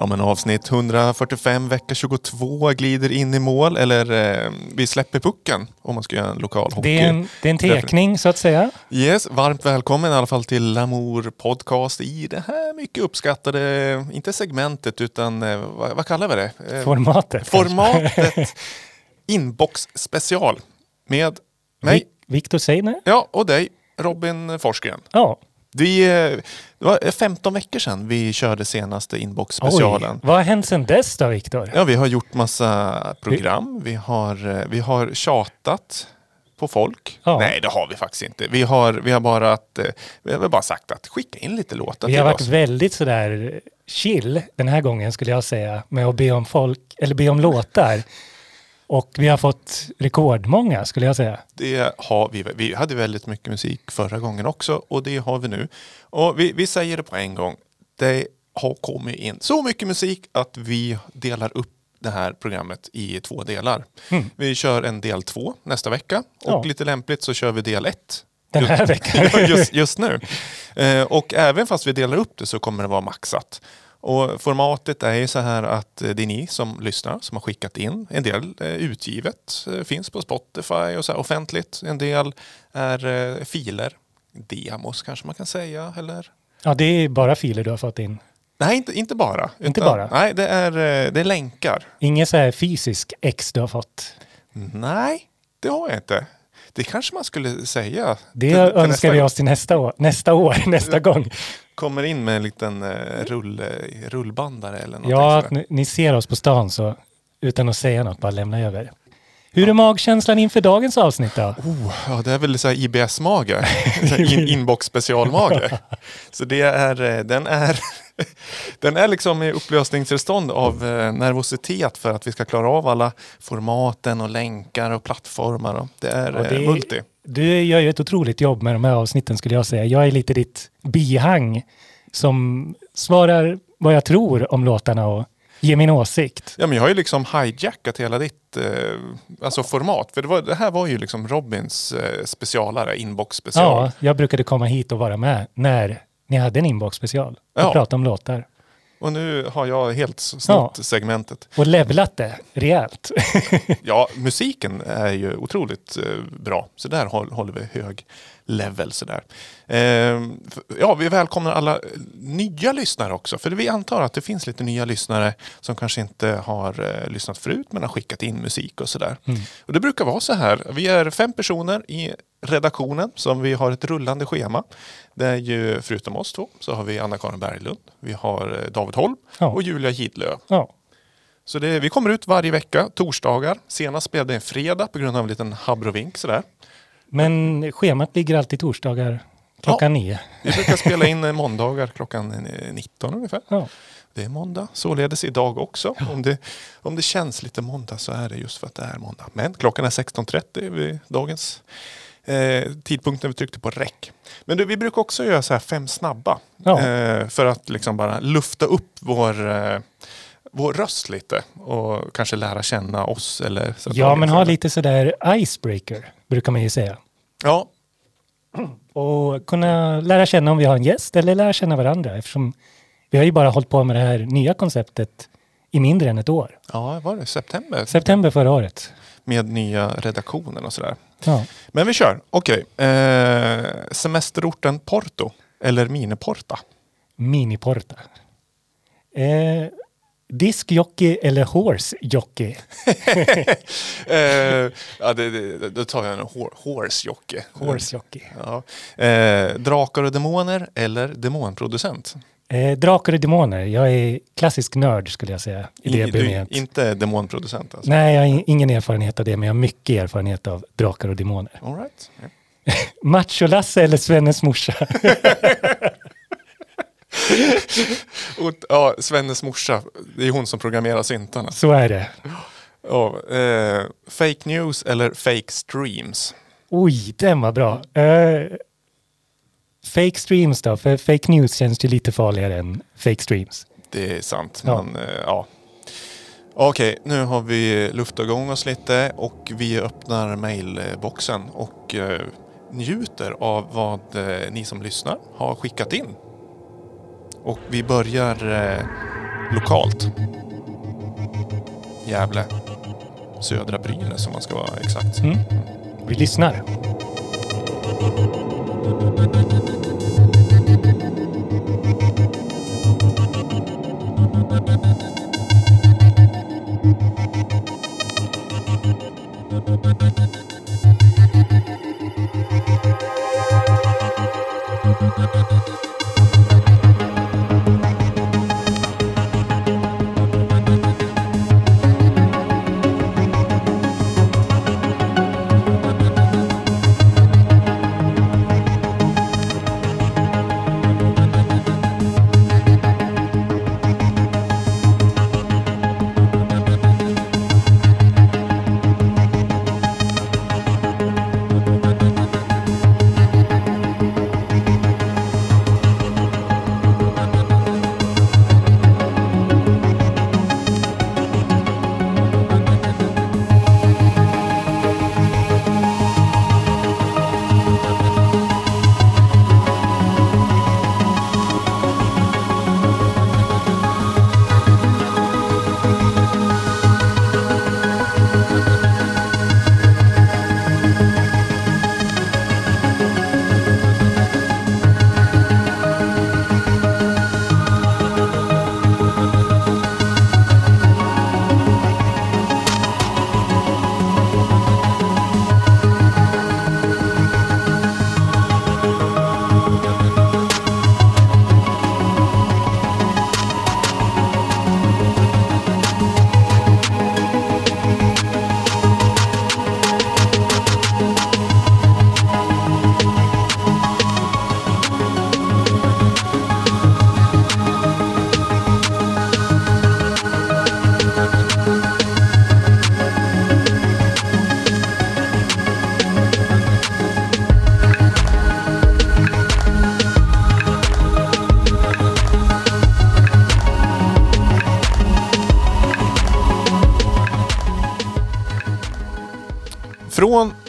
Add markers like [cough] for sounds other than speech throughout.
Ja men avsnitt 145 vecka 22 glider in i mål eller eh, vi släpper pucken om man ska göra en lokal hockey. Det är en, det är en tekning så att säga. Yes, varmt välkommen i alla fall till Lamour Podcast i det här mycket uppskattade, inte segmentet utan eh, vad, vad kallar vi det? Eh, Formatet. Formatet [laughs] Inbox special med mig, Vi- Viktor Seiner. ja och dig Robin Forsgren. Ja. Vi, eh, det var 15 veckor sedan vi körde senaste Inbox specialen. Oj, vad har hänt sedan dess då Viktor? Ja, vi har gjort massa program. Vi har, eh, vi har tjatat på folk. Ja. Nej, det har vi faktiskt inte. Vi har, vi har, bara, att, eh, vi har bara sagt att skicka in lite låtar Vi till har varit oss. väldigt sådär chill den här gången skulle jag säga med att be om folk, eller be om låtar. Och vi har fått rekordmånga skulle jag säga. Det har vi. Vi hade väldigt mycket musik förra gången också och det har vi nu. Och vi, vi säger det på en gång. Det har kommit in så mycket musik att vi delar upp det här programmet i två delar. Vi kör en del två nästa vecka och Ja. lite lämpligt så kör vi del ett Den här veckan. [laughs] Just, just nu. Eh, och även fast vi delar upp det så kommer det vara maxat. Och formatet är ju så här att eh, det är ni som lyssnar som har skickat in. En del eh, utgivet, eh, finns på Spotify och så offentligt. En del är filer, demos kanske man kan säga. Eller? Ja, det är bara filer du har fått in. Nej, inte, inte bara. Inte utan- bara? Nej, det är, det är länkar. Ingen så här fysisk ex du har fått. Nej, det har jag inte. Det kanske man skulle säga. Det till- till önskar vi oss till nästa år, nästa, år, [laughs] nästa gång. Kommer in med en liten eh, rull, eh, rullbandare eller någonting Ja, att ni, ni ser oss på stan så utan att säga något, bara lämna över. Hur är magkänslan inför dagens avsnitt då? Oh, ja, det är väl så IBS-mage. [laughs] In, inbox specialmage. Så det är, eh, den är, [laughs] den är liksom i upplösningstillstånd av nervositet för att vi ska klara av alla formaten och länkar och plattformar. Det är Och eh, multi. Du gör ju ett otroligt jobb med de här avsnitten skulle jag säga. Jag är lite ditt bihang som svarar vad jag tror om låtarna och ger min åsikt. Ja, men jag har ju liksom hijackat hela ditt eh, alltså format. För det, var, det här var ju liksom Robins eh, specialare, inbox special. Ja, jag brukade komma hit och vara med när ni hade en inbox special och Ja. prata om låtar. Och nu har jag helt snott Ja. segmentet. Och levlat det rejält. Ja, musiken är ju otroligt eh, bra. Så där håll, håller vi hög level. Sådär. Eh, f- ja, vi välkomnar alla nya lyssnare också. För vi antar att det finns lite nya lyssnare som kanske inte har eh, lyssnat förut men har skickat in musik och sådär. Och det brukar vara så här. Vi är fem personer i redaktionen som vi har ett rullande schema. Det är ju förutom oss två så har vi Anna-Karin Berglund, vi har eh, David Holm Ja. och Julia Gidlö. ja. Så det, vi kommer ut varje vecka, torsdagar. Senast spelade jag en fredag på grund av en liten habrovink sådär. Men schemat ligger alltid torsdagar klockan nio. Vi brukar spela in eh, måndagar klockan eh, 19 ungefär. Ja. Det är måndag, således idag också. Om, det, om det känns lite måndag så är det just för att det är måndag. Men klockan är 16.30 vid dagens eh, tidpunkt när vi tryckte på räck. Men du, vi brukar också göra så här fem snabba. Ja. Eh, för att liksom bara lufta upp vår, eh, vår röst lite. Och kanske lära känna oss. Eller så Ja, men ha lite sådär icebreaker, brukar man ju säga. Ja, Och kunna lära känna om vi har en gäst eller lära känna varandra eftersom vi har ju bara hållit på med det här nya konceptet i mindre än ett år. Ja, var det september? September förra året. Med nya redaktionen och sådär. Ja. Men vi kör. Okej. Eh, semesterorten Porto. Eller Miniporta. Miniporta. Eh, diskjockey eller horsejockey? [laughs] eh, ja, det, det, då tar jag en hor- horsejockey. Horsejockey. Ja. Eh, drakar och demoner eller demonproducent? Eh, drakar och demoner. Jag är klassisk nörd skulle jag säga. I det du, inte demonproducent alltså? Nej, jag har in- ingen erfarenhet av det, men jag har mycket erfarenhet av drakar och demoner. All right. Ja. [laughs] Macho-Lasse eller Svennes morsa? [laughs] [laughs] Och, ja, Svennes morsa, det är hon som programmerar syntarna. Så är det. Ja, eh, fake news eller fake streams? Oj, den var bra. Eh, fake streams då? För fake news känns ju lite farligare än fake streams. Det är sant. Ja. Men, eh, ja. Okej, nu har vi luftat igång oss lite och vi öppnar mailboxen och eh, njuter av vad eh, ni som lyssnar har skickat in. Och vi börjar eh, lokalt. Gävle. Södra Brynäs om man ska vara exakt. Mm. Vi lyssnar.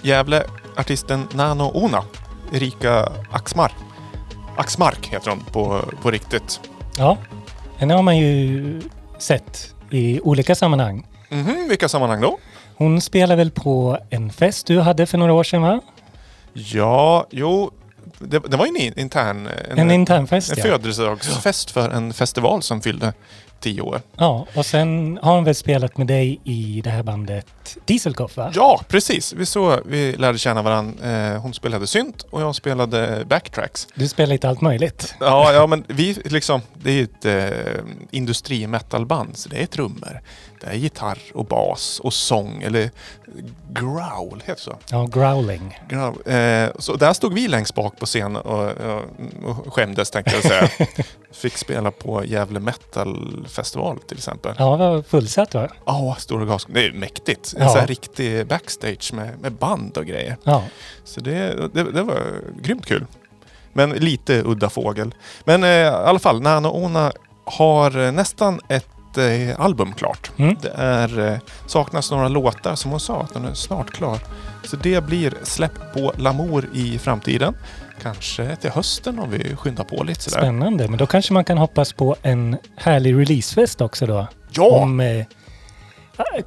Gävle, artisten Nano Ona. Erika Axmar. Axmark heter hon på, på riktigt. Ja, henne har man ju sett i olika sammanhang. Mhm, vilka sammanhang då? Hon spelar väl på en fest du hade för några år sedan va? Ja, jo. Det, det var ju en intern... En, En internfest en ja. födelsedagsfest för en festival som fyllde tio år. Ja, och sen har hon väl spelat med dig i det här bandet Dieselkopf va? Ja, precis. Vi så vi lärde känna varandra. Eh, hon spelade synt och jag spelade backtracks. Du spelar lite allt möjligt. Ja, ja men vi liksom, det är ju ett eh, industrimetalband. Så det är trummor, det är gitarr och bas och sång eller growl, heter det så? Ja, growling. Growl. Eh, så där stod vi längst bak på scen och, och, och skämdes tänkte jag säga. [laughs] Fick spela på Gävle Metal Festival till exempel. Ja, det var fullsatt va? Ja, stora gas. Det är mäktigt. En Ja. sån här riktig backstage med, med band och grejer. Ja. Så det, det, det var grymt kul. Men lite udda fågel. Men eh, i alla fall, Nano Ona har eh, nästan ett eh, album klart. Mm. Det är, eh, saknas några låtar som hon sa att den är snart klar. Så det blir släpp på Lamour i framtiden. Kanske till hösten om vi skyndar på lite sådär. Spännande, men då kanske man kan hoppas på en härlig releasefest också då. Ja! Om eh,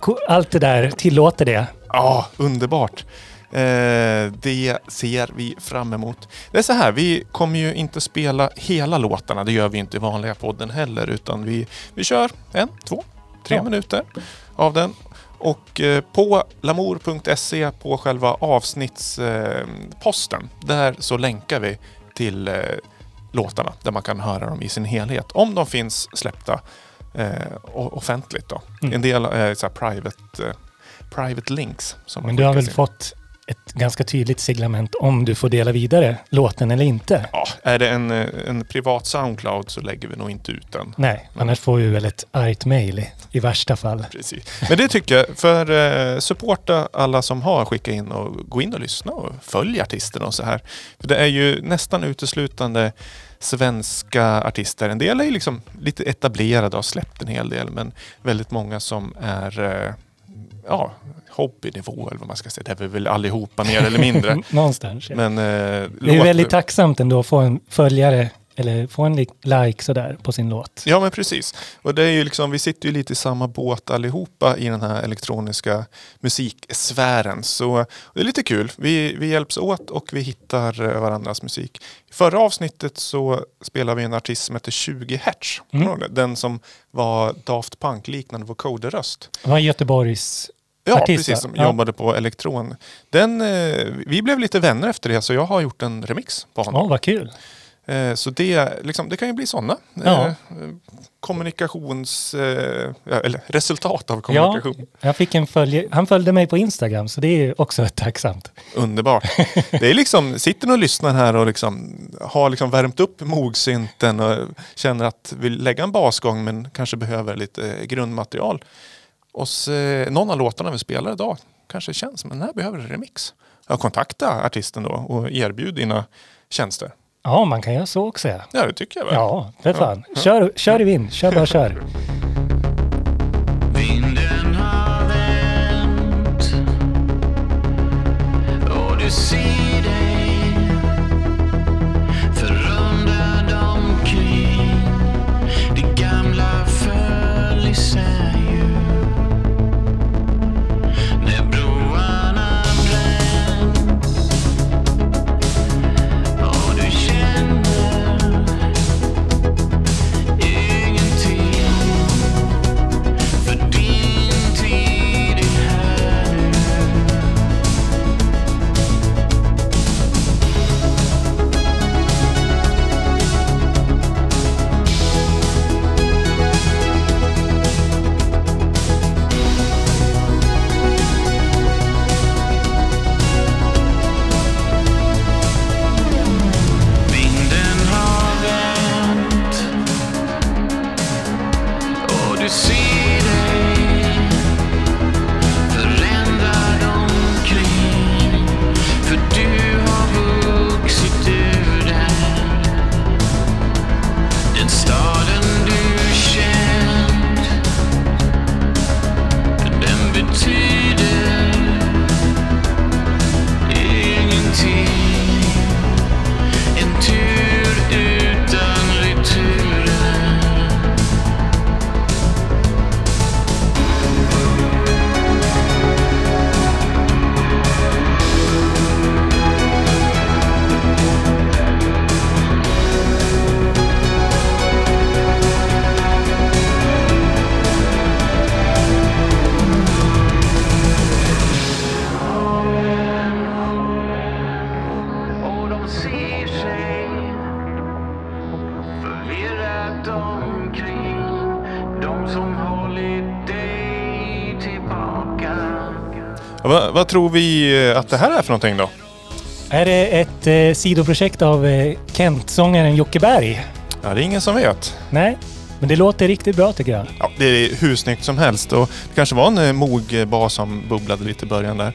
ko- allt det där tillåter det. Ja, underbart. Eh, det ser vi fram emot. Det är så här, vi kommer ju inte spela hela låtarna. Det gör vi inte i vanliga podden heller. Utan vi, vi kör en, två, tre Ja. minuter av den. Och eh, på lamour.se på själva avsnittsposten, där så länkar vi till eh, låtarna där man kan höra dem i sin helhet. Om de finns släppta eh, offentligt då. Mm. En del är så private, eh, private links. Som Men du har väl fått ett ganska tydligt siglement om du får dela vidare låten eller inte? Ja, är det en, en privat Soundcloud så lägger vi nog inte ut den. Nej, annars får vi väl ett argt mail i, i värsta fall. Precis. Men det tycker jag, för eh, supporta alla som har skickat in och gå in och lyssna och följ artisterna och så här. För det är ju nästan uteslutande svenska artister. En del är ju liksom lite etablerade och har släppt en hel del men väldigt många som är eh, ja, hobbynivå eller vad man ska säga. Det är vi väl allihopa mer eller mindre. [laughs] Någonstans. Ja. Men eh, Det är väldigt tacksamt ändå att få en följare eller få en li- like sådär på sin låt. Ja men precis. Och det är ju liksom, vi sitter ju lite i samma båt allihopa i den här elektroniska musiksfären. Så det är lite kul. Vi, vi hjälps åt och vi hittar eh, varandras musik. I förra avsnittet så spelade vi en artist som heter 20 Hertz. Det? Den som var Daft Punk-liknande vocoderröst. Det var Göteborgs Ja, Artist, precis. Som ja. jobbade på Elektron. Den, eh, vi blev lite vänner efter det så jag har gjort en remix på honom. Åh, vad kul. Eh, Så det, liksom, det kan ju bli sådana. Ja. Eh, kommunikations... Eh, ja, eller resultat av kommunikation. Jag fick en följe, han följde mig på Instagram så det är också [laughs] tacksamt. Underbart. Det är liksom, sitter och lyssnar här och liksom, har liksom värmt upp mogsynten och känner att vill lägga en basgång men kanske behöver lite grundmaterial. Och så, eh, någon av låtarna vi spelar idag kanske känns, men den här behöver en remix. Ja, kontakta artisten då och erbjud dina tjänster. Ja, man kan göra så också. Ja, Ja, det tycker jag väl. ja för fan. Kör, kör i vind. Kör bara kör. Vinden har vänt och du ser Vad, tror vi eh, att det här är för någonting då? Är det ett eh, sidoprojekt av eh, Kent-sångaren Jocke Berg? Ja, det är ingen som vet. Nej, men det låter riktigt bra tycker jag. Ja, det är hur snyggt som helst och det kanske var en eh, mogbas som bubblade lite i början där.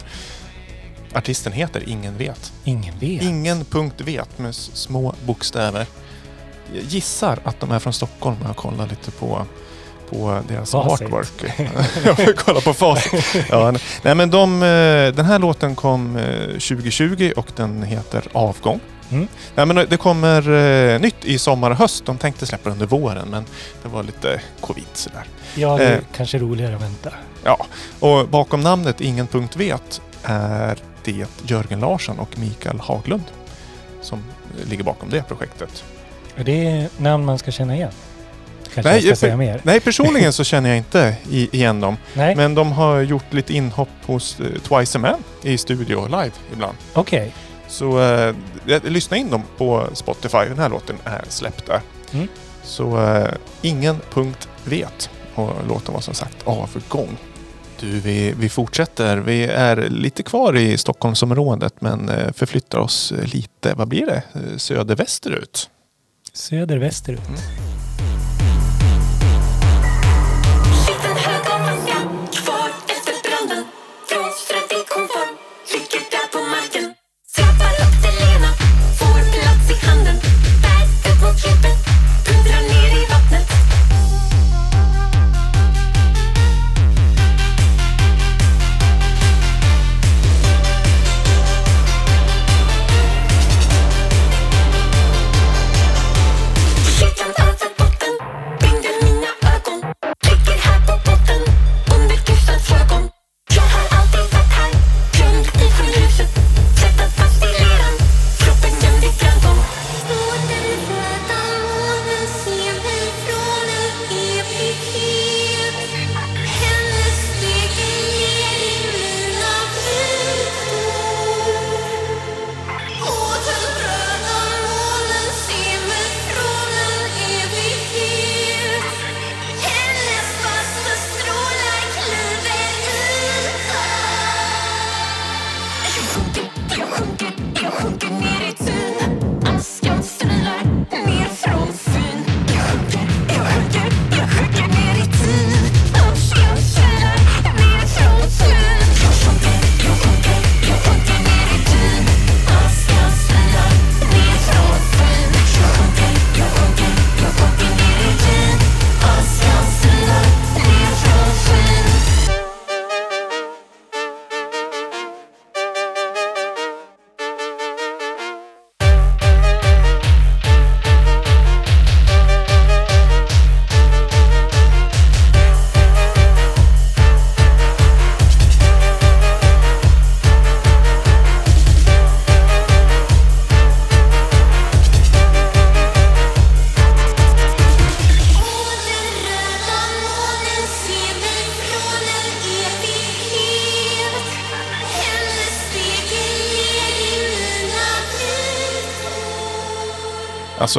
Artisten heter Ingen vet. Ingen vet. Ingen punkt vet med s- små bokstäver. Jag gissar att de är från Stockholm. Jag kollar lite på, på deras Facit. artwork. [laughs] jag får kolla på facit. [laughs] Ja, nej. men de, eh, den här låten kom eh, 2020 och den heter Avgång. Mm. Nej, men det kommer eh, nytt i sommar och höst. De tänkte släppa under våren men det var lite covid sådär. Ja, det är Eh. kanske roligare att vänta. Ja, och bakom namnet Ingen punkt vet är det Jörgen Larsson och Mikael Haglund som ligger bakom det projektet. Och Det är namn man ska känna igen. Kanske Nej, jag ska jag- säga mer. Nej, personligen så [laughs] känner jag inte igen dem. Nej, Men de har gjort lite inhopp hos eh, Twice a Man i studio live ibland. okej. Så eh, lyssna in dem på Spotify. Den här låten är släppt där. Mm. Så eh, ingen punkt vet. Och låten var som sagt avgång. Du, vi, vi fortsätter. Vi är lite kvar i Stockholmsområdet men eh, förflyttar oss lite, vad blir det? Eh, Södervästerut. Söder, västerut. Liten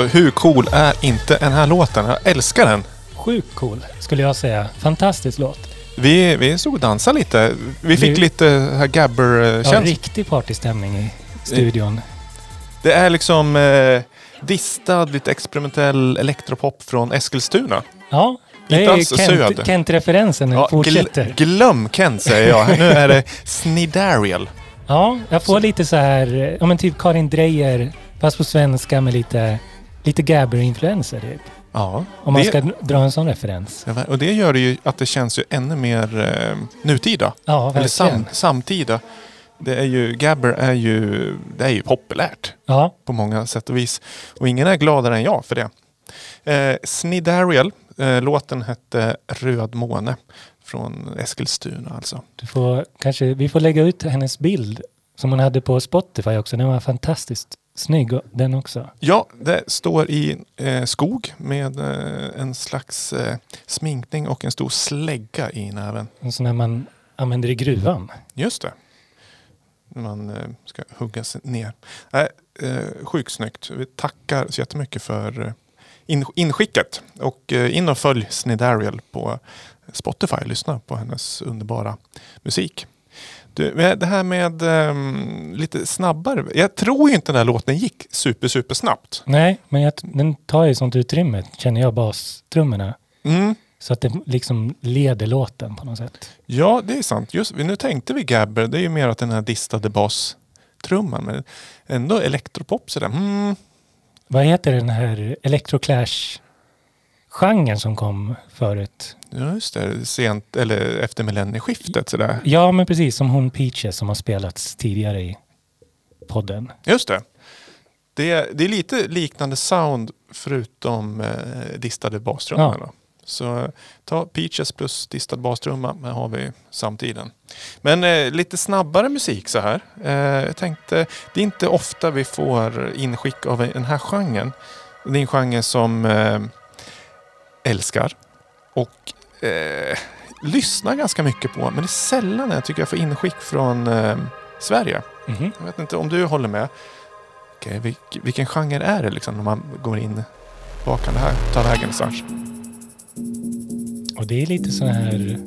Alltså hur cool är inte den här låten? Jag älskar den. Sjukt cool, skulle jag säga. Fantastisk låt. Vi, vi stod och dansade lite. Vi fick Vi- lite här Ja, Gabber-känsla. riktig partystämning i studion. det är liksom eh, distad, lite experimentell elektropop från Eskilstuna. Ja, det är alls Kent. Kent-referensen Ja, fortsätter. gl- glöm Kent säger jag. Nu är det [laughs] Snidariel. Ja, jag får lite så här, eh, ja men typ Karin Dreyer, fast på svenska med lite, lite Gabber-influenser typ. Ja. Om man det, ska dra en sån referens. Och det gör det ju att det känns ju ännu mer eh, nutida. Ja, Eller sam, samtida. Det är ju, Gabber är ju, det är ju populärt Ja, på många sätt och vis. Och ingen är gladare än jag för det. Eh, Snidariel, eh, låten hette Röd måne. Från Eskilstuna alltså. du får, kanske, vi får lägga ut hennes bild som hon hade på Spotify också. Den var fantastiskt snygg den också. Ja, det står i eh, skog med eh, en slags eh, sminkning och en stor slägga i näven. En sån där man använder i gruvan. Just det. När man eh, ska hugga sig ner. Eh, sjukt snyggt. Vi tackar så jättemycket för eh, in, inskicket. Och in och följ Snidariel på Spotify. Lyssna på hennes underbara musik. Du, det här med ehm, lite snabbare. Jag tror ju inte den här låten gick super, super snabbt. Nej, men jag, den tar ju sånt utrymme, känner jag, bastrummorna. Mm. Så att det liksom leder låten på något sätt. Ja, det är sant. Just, nu tänkte vi Gabber, det är ju mer att den här distade bastrumman. Men ändå elektropop sådär. Mm. Vad heter den här electroclash-genren som kom förut? Ja, just det. Sent, eller efter millennieskiftet sådär. Ja, men precis som hon Peaches som har spelats tidigare i podden. Just det. Det är, det är lite liknande sound förutom eh, distade bastrummor. Ja. Så ta Peaches plus distad bastrumma, här har vi samtiden. Men eh, lite snabbare musik så här. Eh, jag tänkte, det är inte ofta vi får inskick av den här genren. Det är en genre som eh, älskar och eh, lyssnar ganska mycket på. Men det är sällan jag tycker jag får inskick från eh, Sverige. Mhm. Jag vet inte om du håller med. Okej, vilk, vilken genre är det liksom när man går in? Var kan det här ta vägen någonstans? Och det är lite så här...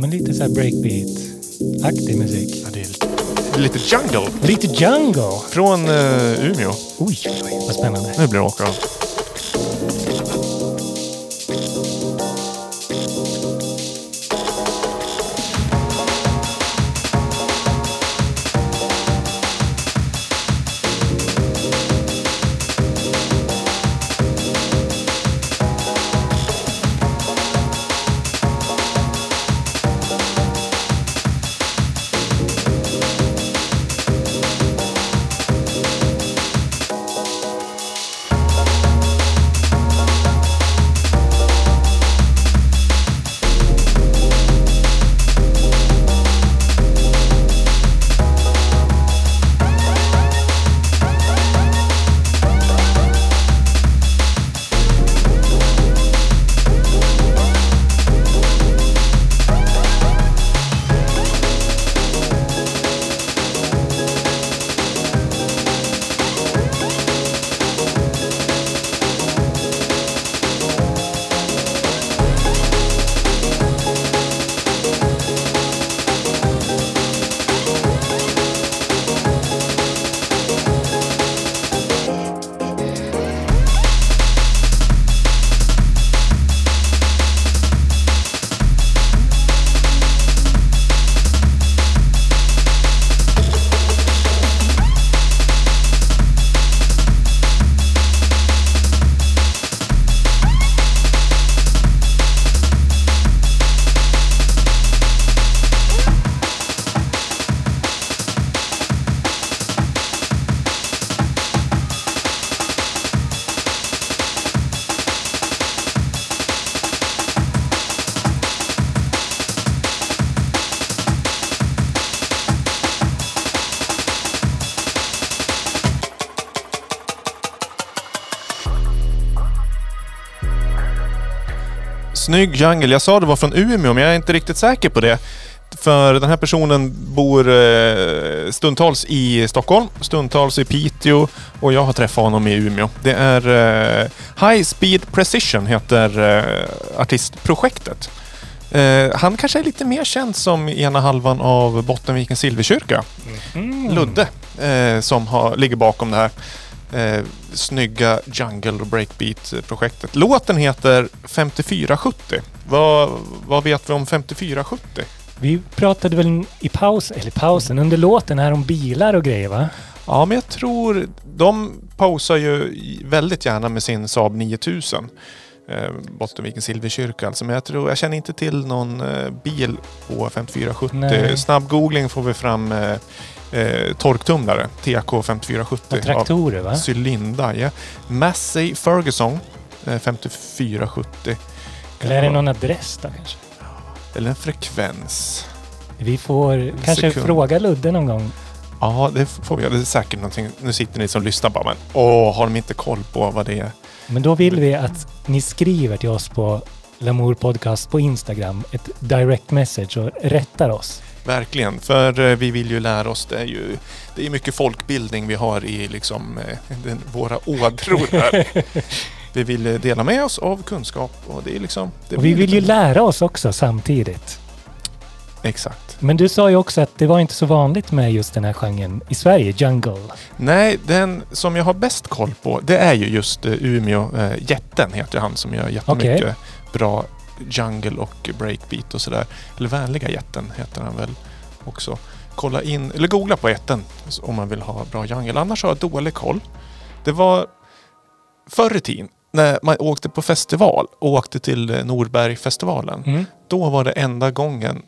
Men lite så här breakbeat-aktig musik. Ja, det är lite, jungle Lite Django! från uh, Umeå. Oj, vad spännande. Nu blir det åka Snygg jungle. Jag sa det var från Umeå, men jag är inte riktigt säker på det. För den här personen bor eh, stundtals i Stockholm, stundtals i Piteå och jag har träffat honom i Umeå. Det är eh, High Speed Precision heter eh, artistprojektet. Han kanske är lite mer känd som ena halvan av Bottenvikens Silverkyrka. Mm. Ludde som har, ligger bakom det här eh, snygga jungle och breakbeat-projektet. Låten heter 5470. Vad, vad vet vi om 5470? Vi pratade väl i paus, eller pausen, under låten här om bilar och grejer va? Ja, men jag tror de posar ju väldigt gärna med sin Saab 9000. Eh, Bottenvikens Silverkyrka alltså. Men jag, tror, jag känner inte till någon eh, bil på 5470. Nej. Snabb googling får vi fram eh, eh, torktumlare. TK 5470. Och traktorer va? Cylinda, ja. Massey Ferguson eh, 5470. Eller är det någon adress då kanske? Eller en frekvens. Vi får kanske sekund. fråga Ludde någon gång. Ja, det får vi. Det är säkert någonting. Nu sitter ni som lyssnar bara, men åh, har de inte koll på vad det är? Men då vill vi att ni skriver till oss på Lamour Podcast på Instagram, ett direct message och rättar oss. Verkligen, för eh, vi vill ju lära oss. Det är ju det är mycket folkbildning vi har i liksom, eh, den, våra ådror här. [laughs] vi vill dela med oss av kunskap och det är liksom... Det Och vi vill ju lära oss också samtidigt. Exakt. Men du sa ju också att det var inte så vanligt med just den här genren i Sverige, jungle. Nej, den som jag har bäst koll på det är ju just eh, Umeå. Eh, Jätten heter han som gör jättemycket Okej. bra jungle och breakbeat och sådär. Eller Vänliga Jätten heter han väl också. Kolla in, eller googla på Jätten om man vill ha bra jungle. Annars har jag dålig koll. Det var förr i tiden när man åkte på festival och åkte till eh, Norbergfestivalen. Mm. Då var det enda gången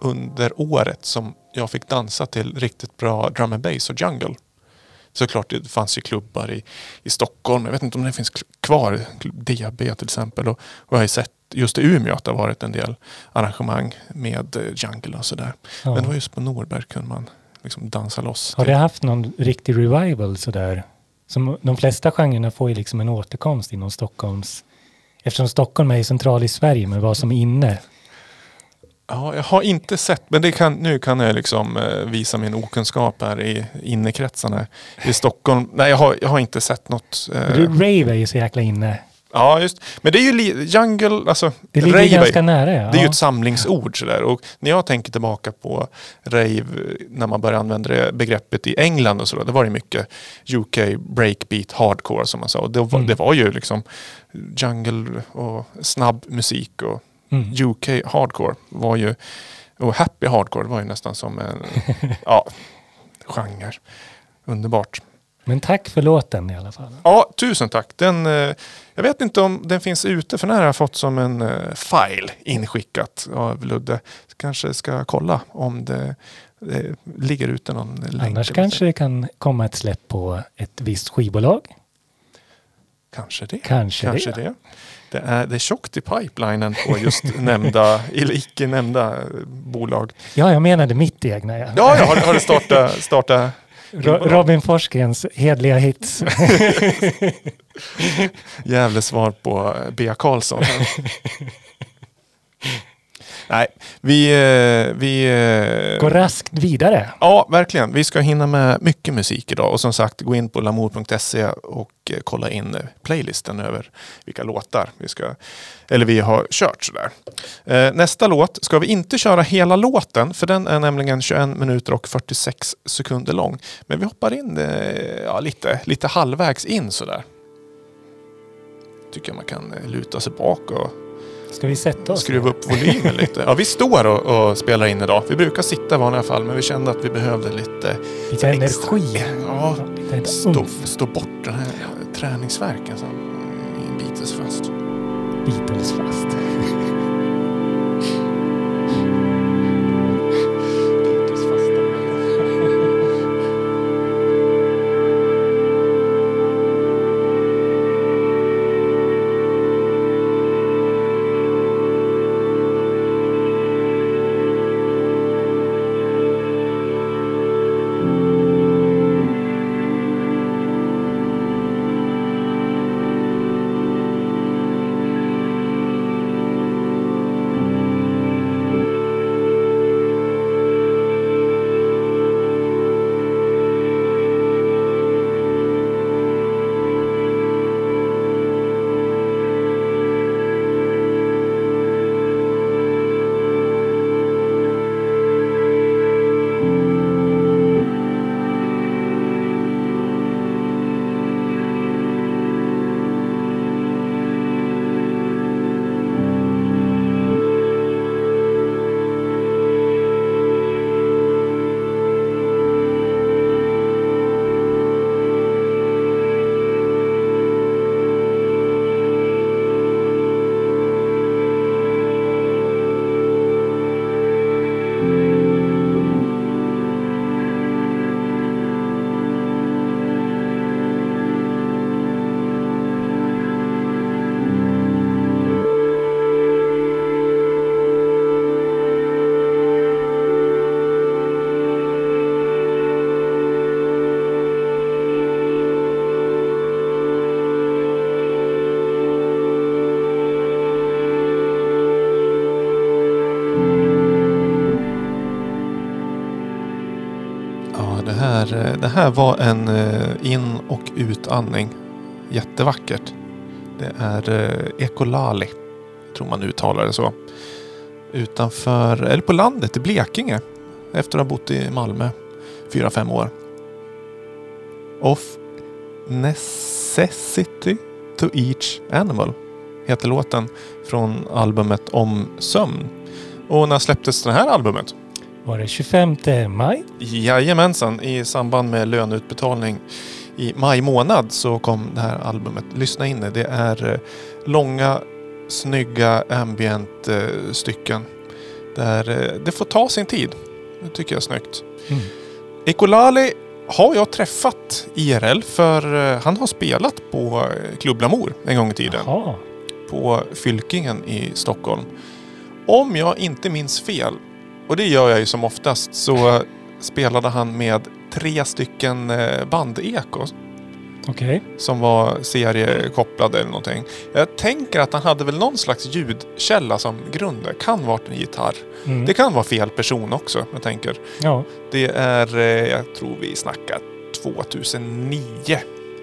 under året som jag fick dansa till riktigt bra drum and bass och jungle. Såklart, det fanns ju klubbar i, i Stockholm. Jag vet inte om det finns kvar. DB till exempel. Och, och jag har ju sett just i Umeå att det har varit en del arrangemang med eh, jungle och sådär. Ja. Men det var just på Norberg kunde man liksom dansa loss. Har det haft någon riktig revival sådär? Som de flesta genrerna får ju liksom en återkomst inom Stockholms... Eftersom Stockholm är central i Sverige med vad som är inne. Ja, jag har inte sett, men det kan, nu kan jag liksom eh, visa min okunskap här i innekretsarna i Stockholm. Nej, jag har, jag har inte sett något. eh, Rave är ju så jäkla inne. Ja, just. Men det är ju jungle, alltså. Det ligger rave ganska nära ja. Det är ju ett samlingsord sådär. Och när jag tänker tillbaka på rave, när man började använda det begreppet i England och så, det var det mycket UK breakbeat hardcore som man sa. Och det, var, Mm. det var ju liksom jungle och snabb musik och Mm. UK hardcore var ju, och happy hardcore var ju nästan som en [laughs] ja, genre. Underbart. Men tack för låten i alla fall. Ja, tusen tack. Den, eh, jag vet inte om den finns ute för den här har jag fått som en eh, file inskickat av Ludde. Kanske ska kolla om det, det ligger ute någon länk. Annars kanske det kan komma ett släpp på ett visst skivbolag. Kanske det. Kanske, Kanske det. det. Det är, det är tjockt i pipelinen på just [laughs] nämnda, eller icke nämnda eh, bolag. Ja, jag menade mitt egna. Ja. Ja, ja har, har det startat, startat Ro- Robin Forsgrens hedliga hits. [laughs] Jävla svar på eh, Bea Karlsson. [laughs] Nej, vi... eh, vi eh, Gå raskt vidare. Ja, verkligen. Vi ska hinna med mycket musik idag. Och som sagt, gå in på lamour.se och eh, kolla in playlisten över vilka låtar vi ska, eller vi har kört. Sådär. Nästa låt ska vi inte köra hela låten, för den är nämligen 21 minuter och 46 sekunder lång. Men vi hoppar in ja, lite, lite halvvägs in sådär. Tycker jag man kan luta sig bak och Ska vi sätta oss? skruva upp volymen lite. Ja, vi står och, och spelar in idag. Vi brukar sitta i vanliga fall, men vi kände att vi behövde lite Lite energi. Ja, Lite stå, stå bort den här träningsverken som biter fast. Beatles fast. Här, det här var en eh, in och utandning. Jättevackert. Det är eh, Ekolali. Tror man uttalar det så. Utanför, eller på landet i Blekinge. Efter att ha bott i Malmö fyra fem år. Off Necessity to Each Animal heter låten från albumet Om sömn. Och när släpptes det här albumet? Var det 25 maj? Jajamensan, i samband med löneutbetalning i maj månad så kom det här albumet. Lyssna in det. Det är eh, långa, snygga ambient eh, stycken. Där eh, det får ta sin tid. Det tycker jag är snyggt. Mm. Ekolali har jag träffat IRL för han har spelat på Club Lamour en gång i tiden Jaha. på Fylkingen i Stockholm. Om jag inte minns fel, och det gör jag ju som oftast, så spelade han med tre stycken eh, bandekos Okej. som var seriekopplade eller någonting. Jag tänker att han hade väl någon slags ljudkälla som grund. Det kan vara en gitarr. Mm. Det kan vara fel person också, jag tänker. Ja. Det är, eh, jag tror vi snackar 2009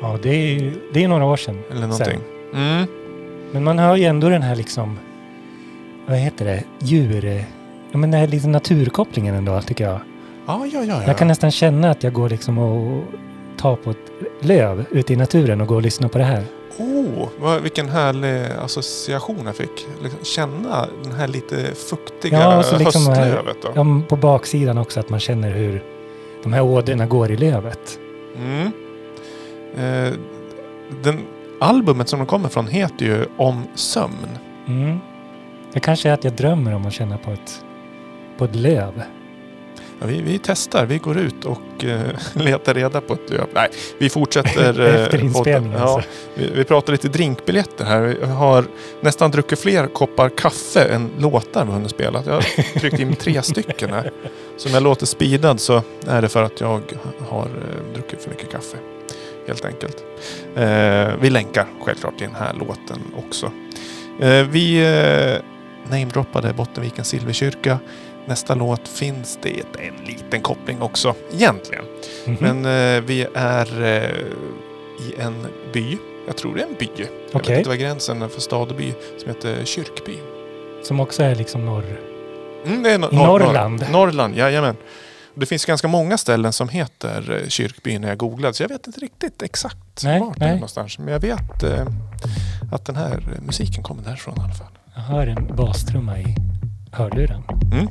ja, det är, det är några år sedan. eller någonting. Mm. Men man hör ju ändå den här liksom, vad heter det, djur... Ja men den här lite naturkopplingen ändå tycker jag. Ja, ja, ja. ja. Jag kan nästan känna att jag går liksom och tar på ett löv ute i naturen och går och lyssnar på det här. Oh, vad, vilken härlig association jag fick. Liksom känna den här lite fuktiga Ja, och så liksom höstlövet. Då. Ja, på baksidan också att man känner hur de här ådrorna går i lövet. Mm. Eh, den, albumet som de kommer från heter ju Om sömn. Mm. Det kanske är att jag drömmer om att känna på ett, på ett löv. Ja, vi, vi testar, vi går ut och eh, [laughs] letar reda på ett löp. Nej, vi fortsätter. [laughs] eh, Efter inspelningen. podden. Ja, alltså. vi, vi pratar lite drinkbiljetter här. Vi har nästan druckit fler koppar kaffe än låtar vi hunnit spela. Jag har tryckt in tre stycken här. Så om jag låter speedad så är det för att jag har eh, druckit för mycket kaffe. Helt enkelt. Eh, vi länkar självklart till den här låten också. Eh, vi eh, namedroppade Bottenvikens Silverkyrka. Nästa låt finns det en liten koppling också egentligen. Mhm. Men eh, vi är eh, i en by. Jag tror det är en by. Jag vet inte vad gränsen är för stad och by. Som heter Kyrkby. Som också är liksom norr. Mm, det är no- I norr- Norrland. Norr, Norrland, jajamän. Det finns ganska många ställen som heter eh, Kyrkby när jag googlade. Så jag vet inte riktigt exakt Nej, vart det är någonstans. Men jag vet eh, att den här musiken kommer därifrån i alla fall. Jag hör en bastrumma i hörluren. Mm.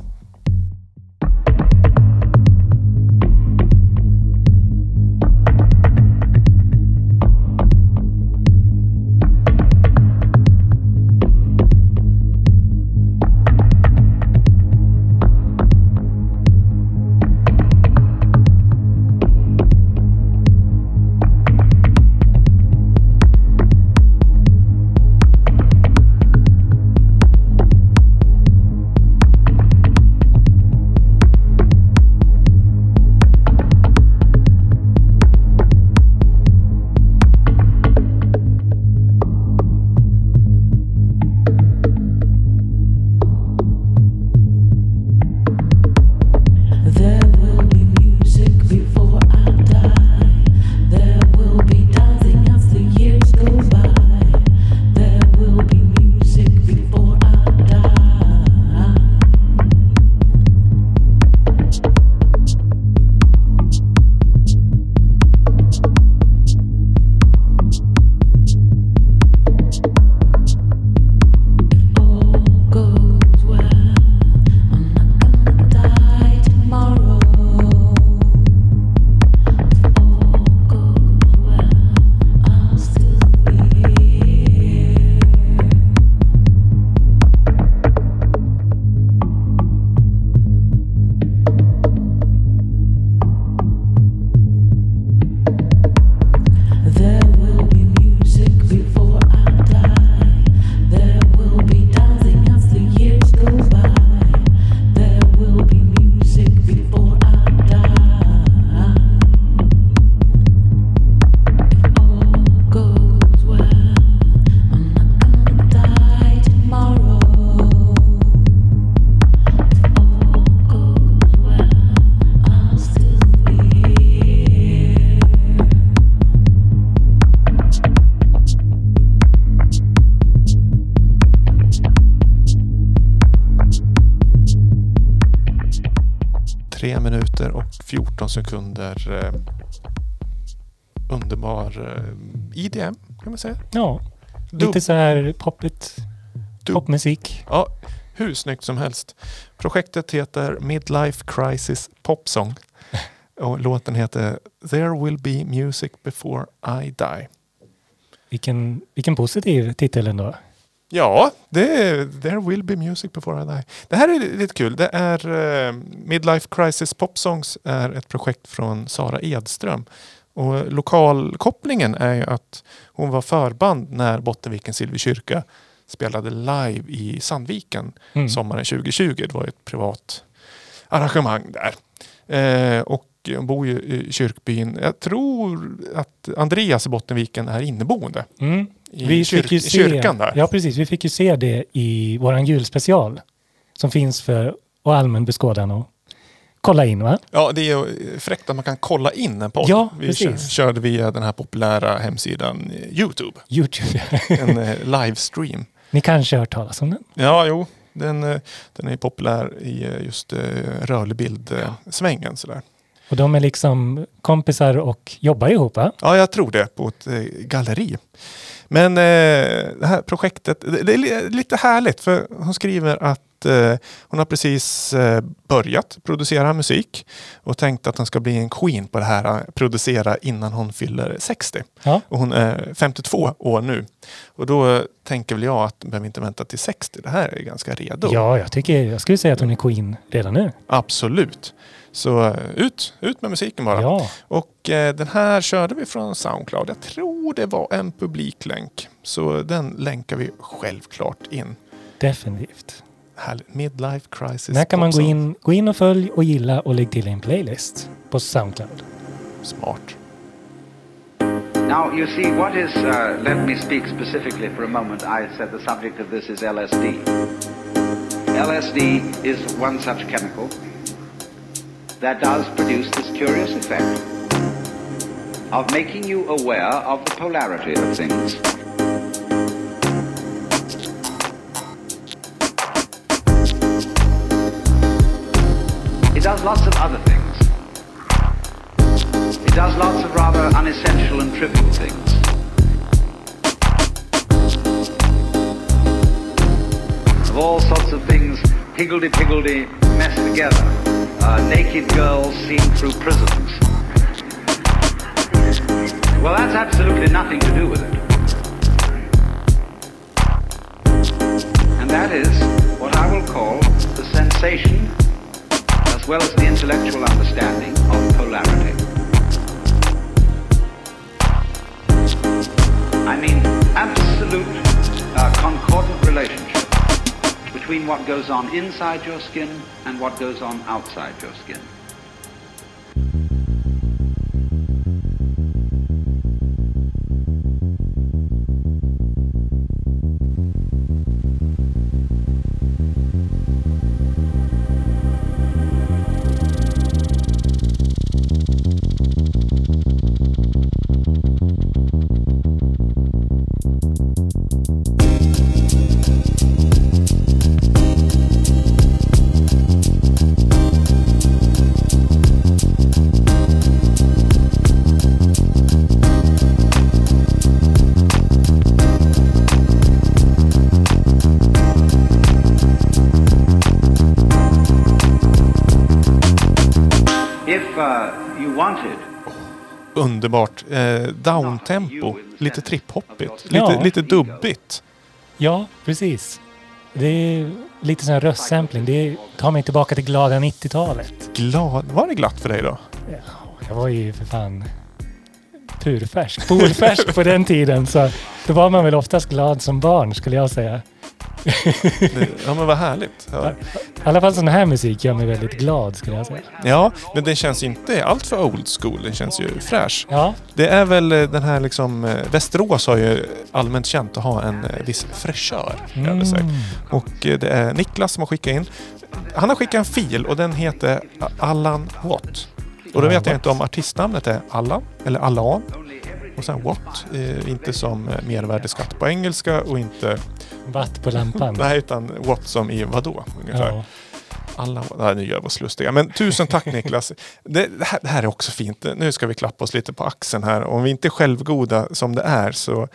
Thank you. 14 sekunder eh, underbar eh, IDM kan man säga. Ja, Dub- lite så här poppigt. Dub- Popmusik. Ja, hur snyggt som helst. Projektet heter Midlife Crisis Popsong [laughs] och låten heter There will be music before I die. Vilken, vilken positiv titel ändå. Ja, det är There will be music before I die. Det här är lite kul. Det är eh, Midlife Crisis Popsongs är ett projekt från Sara Edström. Och lokalkopplingen är ju att hon var förband när Bottenvikens Silverkyrka spelade live i Sandviken Mm. sommaren 2020. Det var ett privat arrangemang där. Eh, och hon bor ju i kyrkbyn. Jag tror att Andreas i Bottenviken är inneboende Mm. I, Vi fick ju se, kyrkan där. Ja, precis. Vi fick ju se det i våran julspecial som finns för och allmän beskådan och kolla in va? Ja, det är fräckt att man kan kolla in en podd. Ja, Vi precis. kör, körde via den här populära hemsidan eh, Youtube. Youtube. [laughs] En eh, livestream. Ni kanske har hört talas om den? Ja, jo. Den, eh, den är populär i just eh, rörlig bild-svängen. Sådär. Och de är liksom kompisar och jobbar ihop va? Ja, jag tror det på ett eh, galleri. Men eh, det här projektet, det, är li- lite härligt för hon skriver att eh, hon har precis eh, börjat producera musik och tänkt att hon ska bli en queen på det här, producera innan hon fyller 60. Ja. Och hon är 52 år nu. Och då tänker väl jag att behöver inte vänta till 60. Det här är ganska redo. Ja, jag tycker, jag skulle säga att hon är queen redan nu. Absolut. Så eh, ut, ut med musiken bara. Ja, Och eh, den här körde vi från Soundcloud. Jag tror det var en publiklänk. Så den länkar vi självklart in. definitivt. Härligt. Midlife Crisis. Där kan man gå in, gå in och följ och gilla och lägg till en playlist på Soundcloud. Smart. Now, you see, what is, uh, let me speak specifically for a moment. I said the subject of this is LSD. LSD is one such chemical that does produce this curious effect of making you aware of the polarity of things. It does lots of other things. It does lots of rather unessential and trivial things. Of all sorts of things, higgledy-piggledy messed together. Naked girls seen through prisms. Well, that's absolutely nothing to do with it. And that is what I will call the sensation as well as the intellectual understanding of polarity. I mean, absolute uh, concordant relationship between what goes on inside your skin and what goes on outside your skin. Underbart. Eh, downtempo. Lite triphoppigt. Lite, Ja. lite dubbigt. Ja, precis. Det är lite sån här röstsampling. Det tar mig tillbaka till glada 90-talet. Glad. Var det glatt för dig då? Ja, jag var ju för fan purfärsk, [laughs] polfärsk på den tiden. Så då var man väl oftast glad som barn skulle jag säga. Det, ja men vad härligt. Ja. I alla fall sån här musik gör mig väldigt glad skulle jag säga. ja, men den känns ju inte allt för old school. Den känns ju fräsch. Ja, Det är väl eh, den här liksom, eh, Västerås har ju allmänt känt att ha en eh, viss fräschör. Mm. Och det är Niklas som har skickat in. Han har skickat en fil och den heter Allan Watt. Och då vet jag inte om artistnamnet är Allan eller Allan. Och sen Watt, eh, inte som eh, mervärdesskatt på engelska och inte... watt på lampan. Nej, utan Watt som i vadå ungefär. Ja. Alla, nej, nu gör vi oss lustiga. Men tusen tack Niklas. Det, det, här, det här är också fint. Nu ska vi klappa oss lite på axeln här. Om vi inte är självgoda som det är så...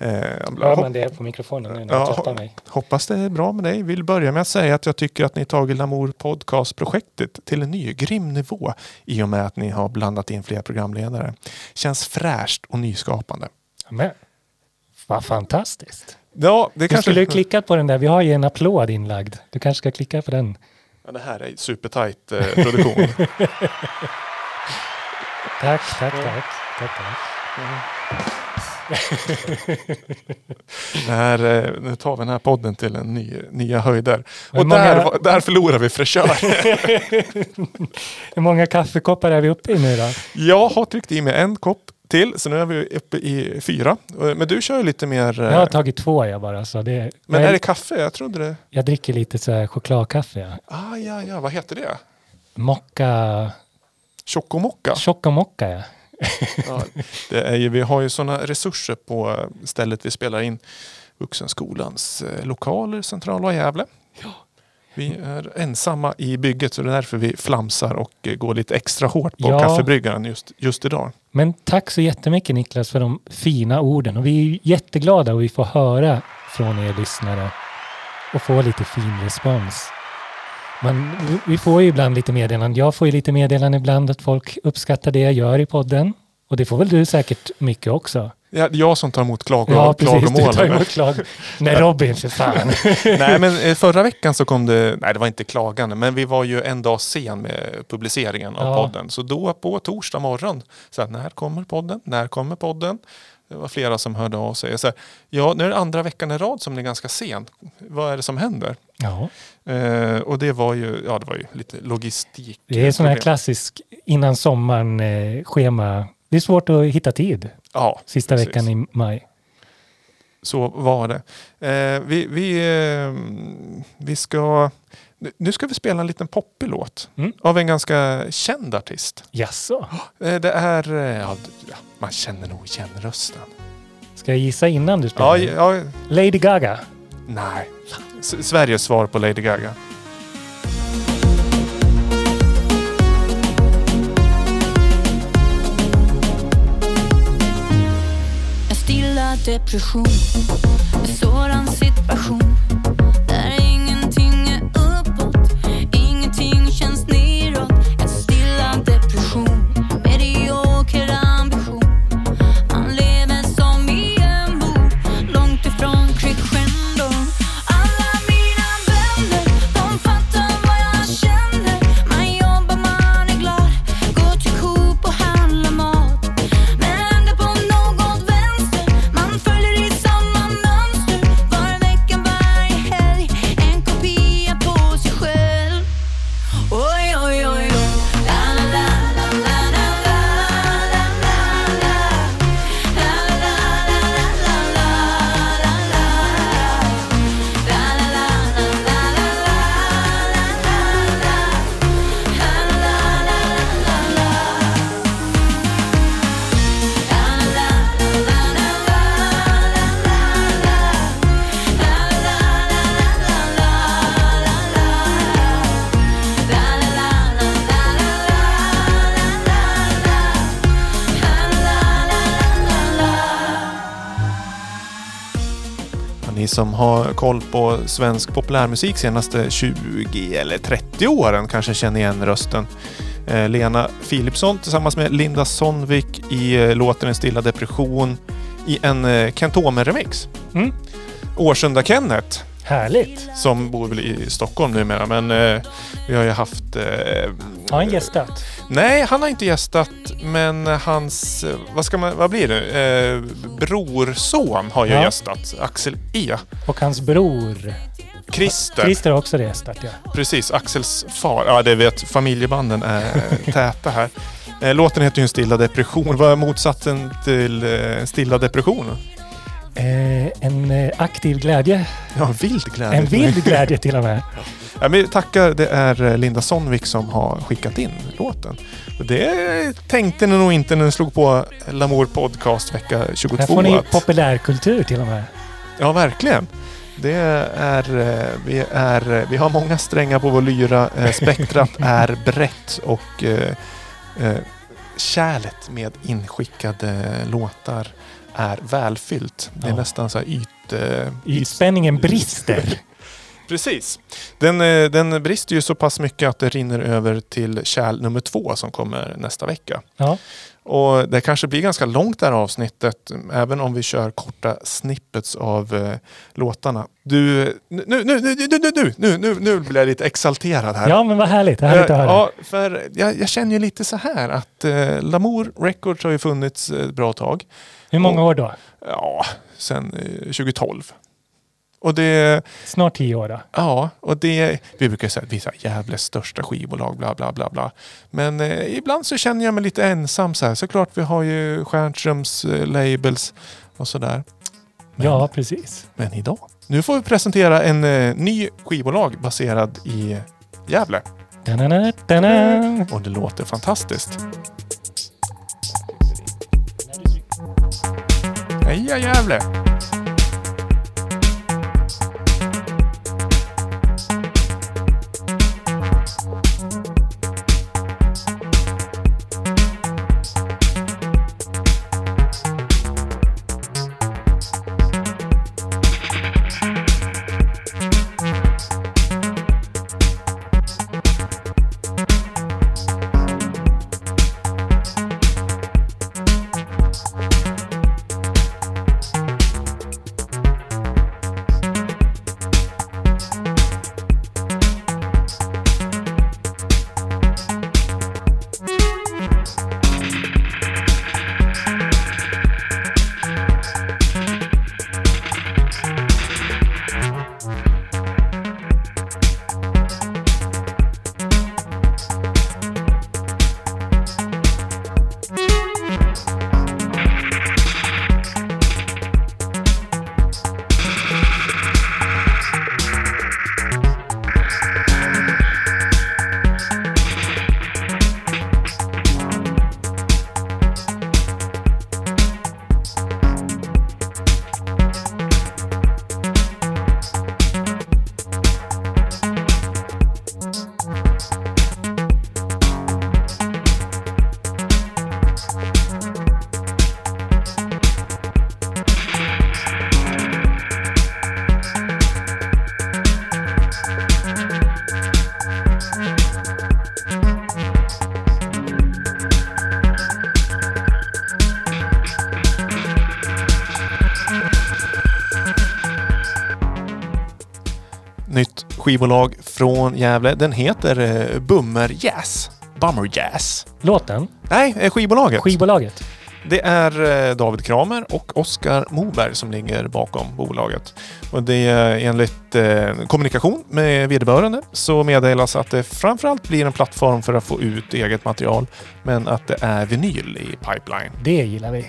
Eh, Ja, men det är på mikrofonen nu när Ja, tröttar mig. Hoppas det är bra med dig. Vill börja med att säga att jag tycker att ni tagit Lamour Podcast-projektet till en ny grym nivå i och med att ni har blandat in fler programledare. Känns fräscht och nyskapande. Men, vad fantastiskt. Ja, det Du kanske... skulle ju klickat på den där. Vi har ju en applåd inlagd. Du kanske ska klicka på den. Ja, det här är supertajt eh, produktion. [laughs] Tack, tack, tack. tack, tack. det [laughs] här, eh, nu tar vi den här podden till en ny, nya höjder. Och många- där, där förlorar vi fräschör. [laughs] Hur många kaffekoppar är vi uppe i nu då? jag har tryckt i mig en kopp till, så nu är vi uppe i fyra. Eh, Men du kör ju lite mer... eh, Jag har tagit två jag bara. Så det, men jag, är det kaffe? Jag trodde det... jag dricker lite så här chokladkaffe. Ja. Ah, ja, ja, vad heter det? Mocka, Chokomocka? Chocomocka ja. Ja, det är ju, vi har ju sådana resurser på stället vi spelar in Vuxenskolans eh, lokaler centrala Gävle. Vi är ensamma i bygget så det är därför vi flamsar och eh, går lite extra hårt på Ja. kaffebryggaren just, just idag. Men tack så jättemycket Niklas för de fina orden. Och vi är jätteglada och vi får höra från er lyssnare och få lite fin respons. Men vi- får ju ibland lite meddelanden. Jag får ju lite meddelanden ibland att folk uppskattar det jag gör i podden. Och det får väl du säkert mycket också? Ja, jag som tar emot klago, Ja, precis. Du klagomål. tar emot klag. Nej, Robin för fan. [laughs] nej, men eh, förra veckan så kom det, nej det var inte klagande, men vi var ju en dag sen med publiceringen av Ja. podden. Så då på torsdag morgon, så här, när kommer podden? När kommer podden? Det var flera som hörde av sig. Så här, ja, nu är det andra veckan i rad som det är ganska sent. Vad är det som händer? Ja, Eh, och det var ju, ja det var ju lite logistik. det är sån här klassisk innan sommaren eh, schema. Det är svårt att hitta tid Ja, sista precis. veckan i maj. Så var det. Eh, vi, vi, eh, vi ska, nu ska vi spela en liten poppig låt Mm. av en ganska känd artist. Jaså? Eh, det är, eh, ja, man känner nog igen rösten. Ska jag gissa innan du spelar? Ja, ja, Lady Gaga. nej. S- Sveriges svar på Lady Gaga. En stilla depression En sådan situation som har koll på svensk populärmusik senaste 20 eller 30 åren kanske känner igen rösten. Eh, Lena Philipsson tillsammans med Linda Sonvik i eh, låten En stilla depression i en eh, Kentome-remix. Mm. Årsunda-Kenneth Härligt. som bor väl i Stockholm numera men eh, vi har ju haft... Eh, Har han gästat? Nej, han har inte gästat men hans, eh, vad ska man, vad blir det? Eh, brorson har ju Ja. gästat, Axel E. Och hans bror. Christer. Christer har också gästat ja. Precis, Axels far. Ja, det vet familjebanden är täta här. Eh, Låten heter ju En stilla depression. Vad är motsatsen till eh, en stilla depression? Eh, en eh, aktiv glädje. Ja, vild glädje. En vild glädje till och med. [laughs] Ja, men tackar, det är eh, Linda Sonvik som har skickat in låten. Det tänkte ni nog inte när ni slog på Lamour Podcast vecka 22. Här får ni att- populärkultur till och med. Ja, verkligen. Det är, eh, vi, är, vi har många strängar på vår lyra. Spektrat [laughs] är brett och eh, kärlet med inskickade låtar är välfyllt. Det är Ja. nästan så här yt... Eh, Ytspänningen brister. [laughs] Precis. Den, eh, den brister ju så pass mycket att det rinner över till kärl nummer två som kommer nästa vecka. Ja. Och det kanske blir ganska långt det här avsnittet, även om vi kör korta snippets av eh, låtarna. Du, nu, nu, nu, nu, nu, nu, nu, nu, nu blir jag lite exalterad här. ja, men vad härligt. Härligt att Eh, höra. Ja, för jag, jag känner ju lite så här att eh, Lamour Records har ju funnits ett bra tag. Hur många år då? Ja, sen eh, 2012. Och det, Snart tio år då? ja, och det, vi brukar säga att vi är Gävles största skivbolag, bla bla bla bla. Men eh, ibland så känner jag mig lite ensam så här. Såklart vi har ju Stjernströms eh, labels och sådär. Men, Ja, precis. men idag, nu får vi presentera en eh, ny skivbolag baserad i Gävle. Da-na-na, da-na. Och det låter fantastiskt. Heja Gävle! Skivbolag från Gävle. Den heter eh, Bummer Jazz. Bummer Jazz. Låten, Nej, eh, skivbolaget. skivbolaget. Det är eh, David Kramer och Oskar Moberg som ligger bakom bolaget. Och det är enligt eh, kommunikation med vederbörande så meddelas att det framförallt blir en plattform för att få ut eget material men att det är vinyl i pipeline. Det gillar vi.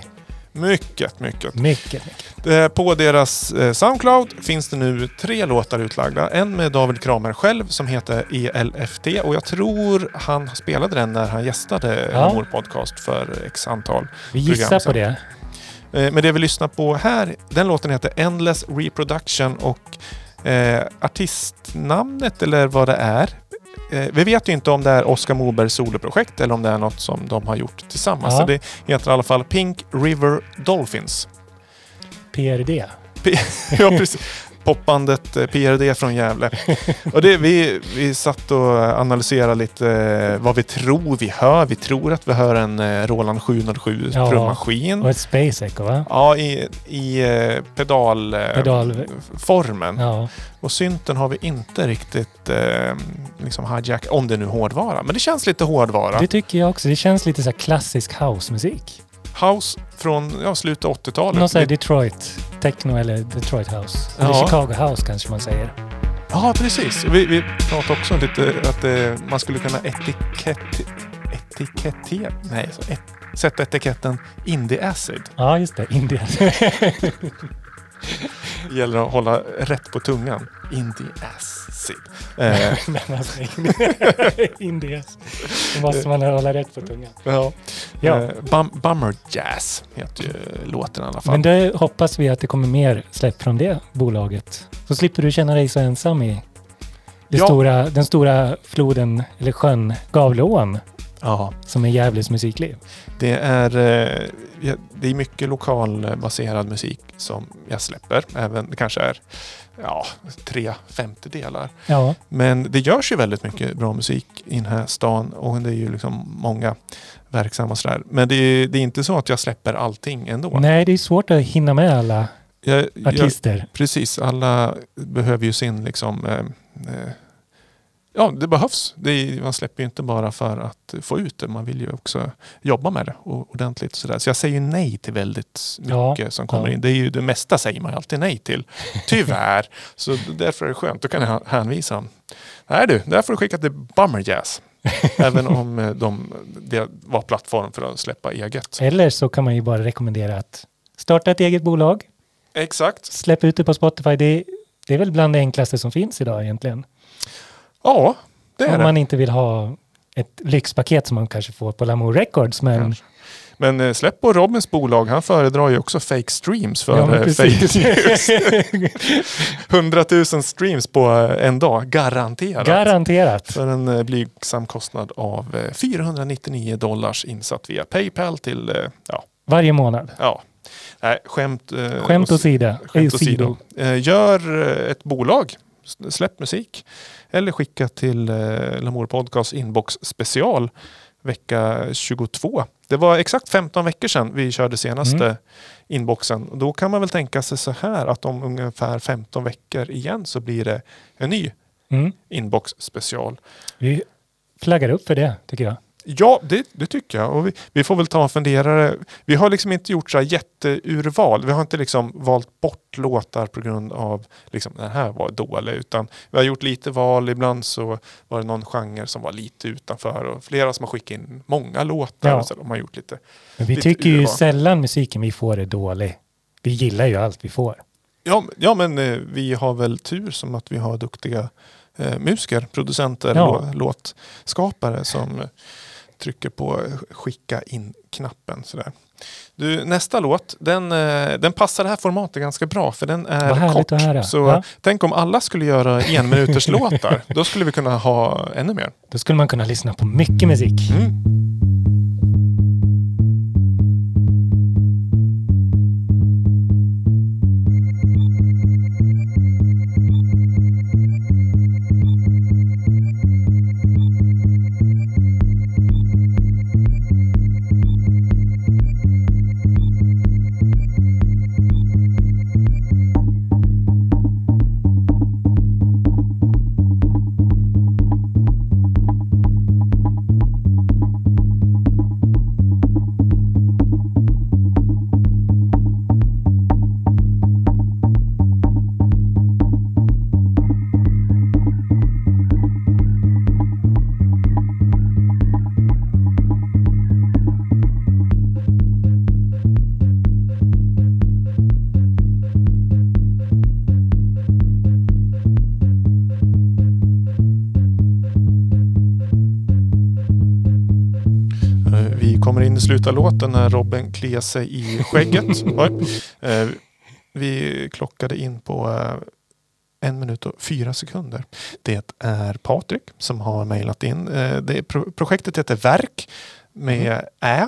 Mycket, mycket. Mycket, mycket. Eh, På deras eh, Soundcloud finns det nu tre låtar utlagda. En med David Kramer själv som heter ELFT och jag tror han spelade den när han gästade Ja. Mor Podcast för x antal Vi gissar på det. Eh, Men det vi lyssnar på här, den låten heter Endless Reproduction och eh, artistnamnet eller vad det är. Eh, vi vet ju inte om det är Oskar Mobergs soloprojekt eller om det är något som de har gjort tillsammans. Ja. Så det heter i alla fall Pink River Dolphins. PRD. [laughs] Ja, precis. Popbandet eh, PRD från Gävle. Och det, vi, vi satt och analyserade lite eh, vad vi tror vi hör. Vi tror att vi hör en eh, Roland 707 Ja. trummaskin. Och ett Space Echo va? Ja, i, i eh, pedal, formen. Ja. Och synten har vi inte riktigt eh, liksom hijack, om det är nu hårdvara. Men det känns lite hårdvara. Det tycker jag också. Det känns lite så klassisk housemusik. House från ja, slutet av 80-talet. Någon sån Lite- Detroit techno eller Detroit house. Eller Ja. Chicago house kanske man säger. Ja, precis. Vi, vi pratade också lite att eh, man skulle kunna etikett, etikettera... Nej, så et, sätta etiketten Indie Acid. Ja, just det. Indien. [laughs] Det gäller att hålla rätt på tungan. Indie Acid. Eh, [laughs] Men alltså, Indies. Då måste man hålla rätt på tungan. Ja. Ja. Eh, Bum, Bummer Jazz heter ju låten i alla fall. Men det hoppas vi att det kommer mer släpp från det bolaget. Så slipper du känna dig så ensam i Ja. stora, den stora floden, eller sjön Gavleån, Ja, som är Gävles musikliv. Det är, eh, det är mycket lokalbaserad musik som jag släpper. Även det kanske är ja, tre femtedelar. Ja, Men det görs ju väldigt mycket bra musik i den här stan och det är ju liksom många verksamma sådär. Men det är, det är inte så att jag släpper allting ändå. nej det är svårt att hinna med alla Jag, jag, artister. precis, alla behöver ju sin liksom eh, eh, Ja, det behövs. Det är, man släpper ju inte bara för att få ut det. Man vill ju också jobba med det ordentligt. Så, så jag säger ju nej till väldigt Ja, mycket som kommer ja. in. Det är ju det mesta säger man alltid nej till. [laughs] Tyvärr. så därför är det skönt. Då kan jag hänvisa. Nej du, där får du skicka till Bummer Jazz. [laughs] Även om eh, de, det var plattform för att släppa eget. Eller så kan man ju bara rekommendera att starta ett eget bolag, Exakt. släpp ut det på Spotify. Det, det är väl bland det enklaste som finns idag egentligen. Ja, det är Om det. man inte vill ha ett lyxpaket som man kanske får på Lamour Records. Men Kanske. Men eh, släpp på Robins bolag, han föredrar ju också fake streams för Ja, eh, fake [laughs] news. [laughs] 100 000 streams på eh, en dag, garanterat. garanterat. för en blygsam kostnad av eh, 499 dollars insatt via Paypal till, ja, Varje månad. ja. Nej, skämt, eh, Skämt åsida. Skämt Åsido. Gör ett bolag, släpp musik. Eller skicka till eh, Lamour Podcast inbox special vecka 22. Det var exakt 15 veckor sedan vi körde senaste Mm. inboxen. Då kan man väl tänka sig så här att om ungefär 15 veckor igen så blir det en ny Mm. inbox special. Vi flaggar upp för det, tycker jag. Ja, det, det tycker jag. Och vi, vi får väl ta en funderare. Vi har liksom inte gjort så jätteurval. Vi har inte liksom valt bort låtar på grund av liksom, den här var dålig. Utan vi har gjort lite val. Ibland så var det någon genre som var lite utanför. Och flera som har skickat in många låtar. Ja. Så de har gjort lite. Men vi Lite tycker ju urval. sällan musiken vi får är dålig. Vi gillar ju allt vi får. Ja, ja men eh, vi har väl tur som att vi har duktiga eh, musiker, producenter, Ja. lå, låtskapare som trycker på skicka in-knappen. Sådär. Du, nästa låt, den, eh, den passar det här formatet ganska bra för den är kort. höra. Så Ja. tänk om alla skulle göra en minuters låtar. Då skulle vi kunna ha ännu mer. Då skulle man kunna lyssna på mycket musik. Mm. Kommer in i slutet av låten när Robin kliar sig i skägget. Eh, Vi klockade in på eh, en minut och fyra sekunder. Det är Patrik som har mejlat in. Eh, Det är pro- projektet heter Verk med Ä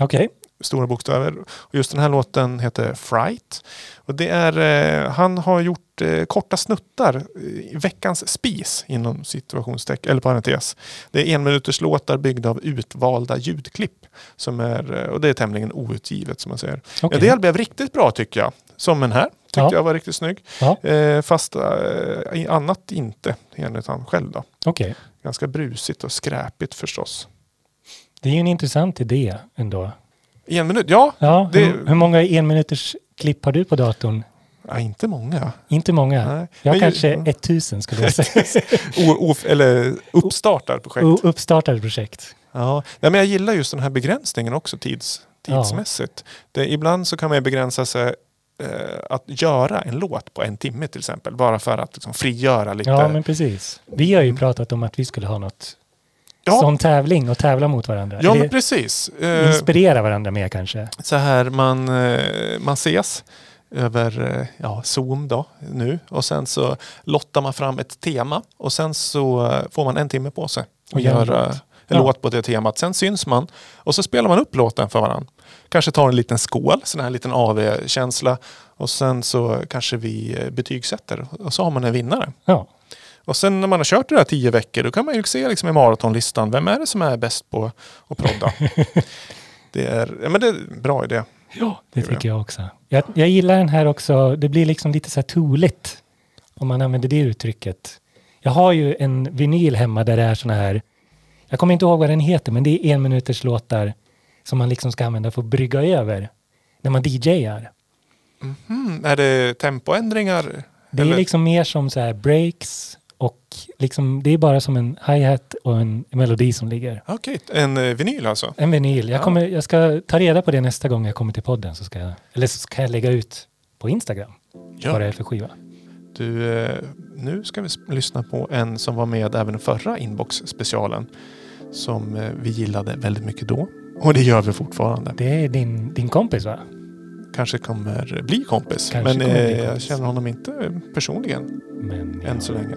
Okej. Stora bokstäver. Och just den här låten heter Fright. Och det är, eh, han har gjort eh, korta snuttar i veckans spis inom situationstecken, eller parentes. Det är en minuters låtar byggda av utvalda ljudklipp. Som är, eh, och det är tämligen outgivet som man säger. Okej. En del blev riktigt bra tycker jag. Som den här. Tyckte Ja. jag var riktigt snygg. Ja. Eh, fast eh, annat inte enligt han själv då. Okej. Ganska brusigt och skräpigt förstås. Det är ju en intressant idé ändå. En minut, ja. Ja, Det- hur, hur många enminuters klipp har du på datorn? ja inte många. Inte många. Nej. Jag Men kanske ja. 1000 skulle jag säga. [laughs] O, o, eller uppstartar projekt. O- Uppstartade projekt. Ja. ja, men jag gillar just den här begränsningen också tids, tidsmässigt. Det, ibland så kan man ju begränsa sig eh, att göra en låt på en timme till exempel. Bara för att liksom, frigöra lite. Ja, men precis. Vi har ju pratat om att vi skulle ha något Ja. sån tävling och tävla mot varandra? Ja, men precis. Eh, inspirera varandra mer kanske? så här man, eh, man ses över eh, ja, Zoom då, nu och sen så lottar man fram ett tema och sen så får man en timme på sig Och göra en Ja. låt på det temat. Sen syns man och så spelar man upp låten för varandra. Kanske tar en liten skål, sån här liten AV-känsla och sen så kanske vi betygsätter och så har man en vinnare. Ja, Och sen när man har kört det där tio veckor då kan man ju se liksom i maratonlistan, vem är det som är bäst på att prodda? [laughs] det, är, ja, men det är en bra idé. ja det tycker jag också. Jag, jag gillar den här också. Det blir liksom lite så här tooligt om man använder det uttrycket. Jag har ju en vinyl hemma där det är såna här, jag kommer inte ihåg vad den heter, men det är en minuters låtar som man liksom ska använda för att brygga över när man DJar. Mm, är det tempoändringar? Det är Eller- liksom mer som så här breaks och liksom, det är bara som en hi-hat och en melodi som ligger. Okej, en eh, vinyl alltså? En vinyl. Jag, Ja. kommer, jag ska ta reda på det nästa gång jag kommer till podden. Så ska jag, eller så ska jag lägga ut på Instagram vad det är för skiva. Du, eh, nu ska vi lyssna på en som var med även förra inbox-specialen. Som eh, vi gillade väldigt mycket då. Och det gör vi fortfarande. Det är din, din kompis va? Kanske kommer bli kompis. Kanske men kommer bli eh, jag kompis. känner honom inte personligen Men, än så länge.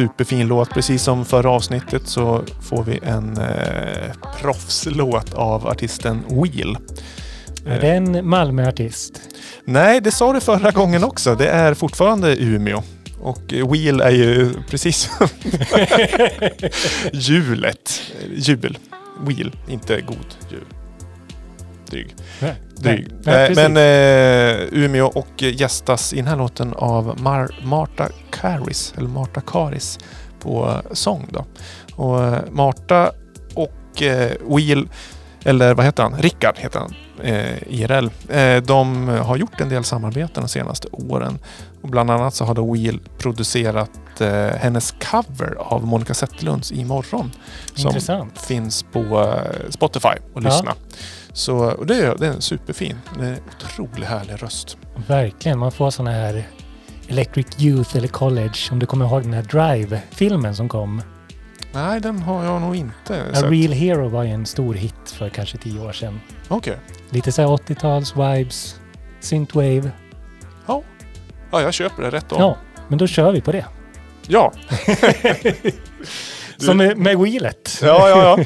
Superfin låt. Precis som förra avsnittet så får vi en eh, proffslåt av artisten Wheel. är det en Malmöartist? Nej, det sa du förra gången också. Det är fortfarande Umeå. Och Wheel är ju precis som [laughs] hjulet. Jul. Wheel, inte god jul. Dryg. Nej, Dryg. nej, Eh, precis. Men eh, Umeå och gästas i den här låten av Mar- Marta Karis, eller Marta Karis på sång då. Och eh, Marta och eh, Wheel, eller vad heter han? Rickard heter han. Eh, IRL. Eh, de har gjort en del samarbeten de senaste åren. Och bland annat så har då Wheel producerat eh, hennes cover av Monica Zetterlunds Imorgon. Som Intressant. finns på eh, Spotify och Ja. lyssna. Så och det, är, det är en superfin. Det är en otroligt härlig röst. Verkligen, man får såna här Electric Youth eller College. Om du kommer ihåg den här Drive-filmen som kom. Nej, den har jag nog inte A sett. Real Hero var ju en stor hit för kanske tio år sedan. Okej. Lite så här 80-tals-vibes, synthwave. Ja. ja, jag köper det rätt om. Ja, men då kör vi på det. Ja. [laughs] Som med, med wheelet. ja, ja, ja.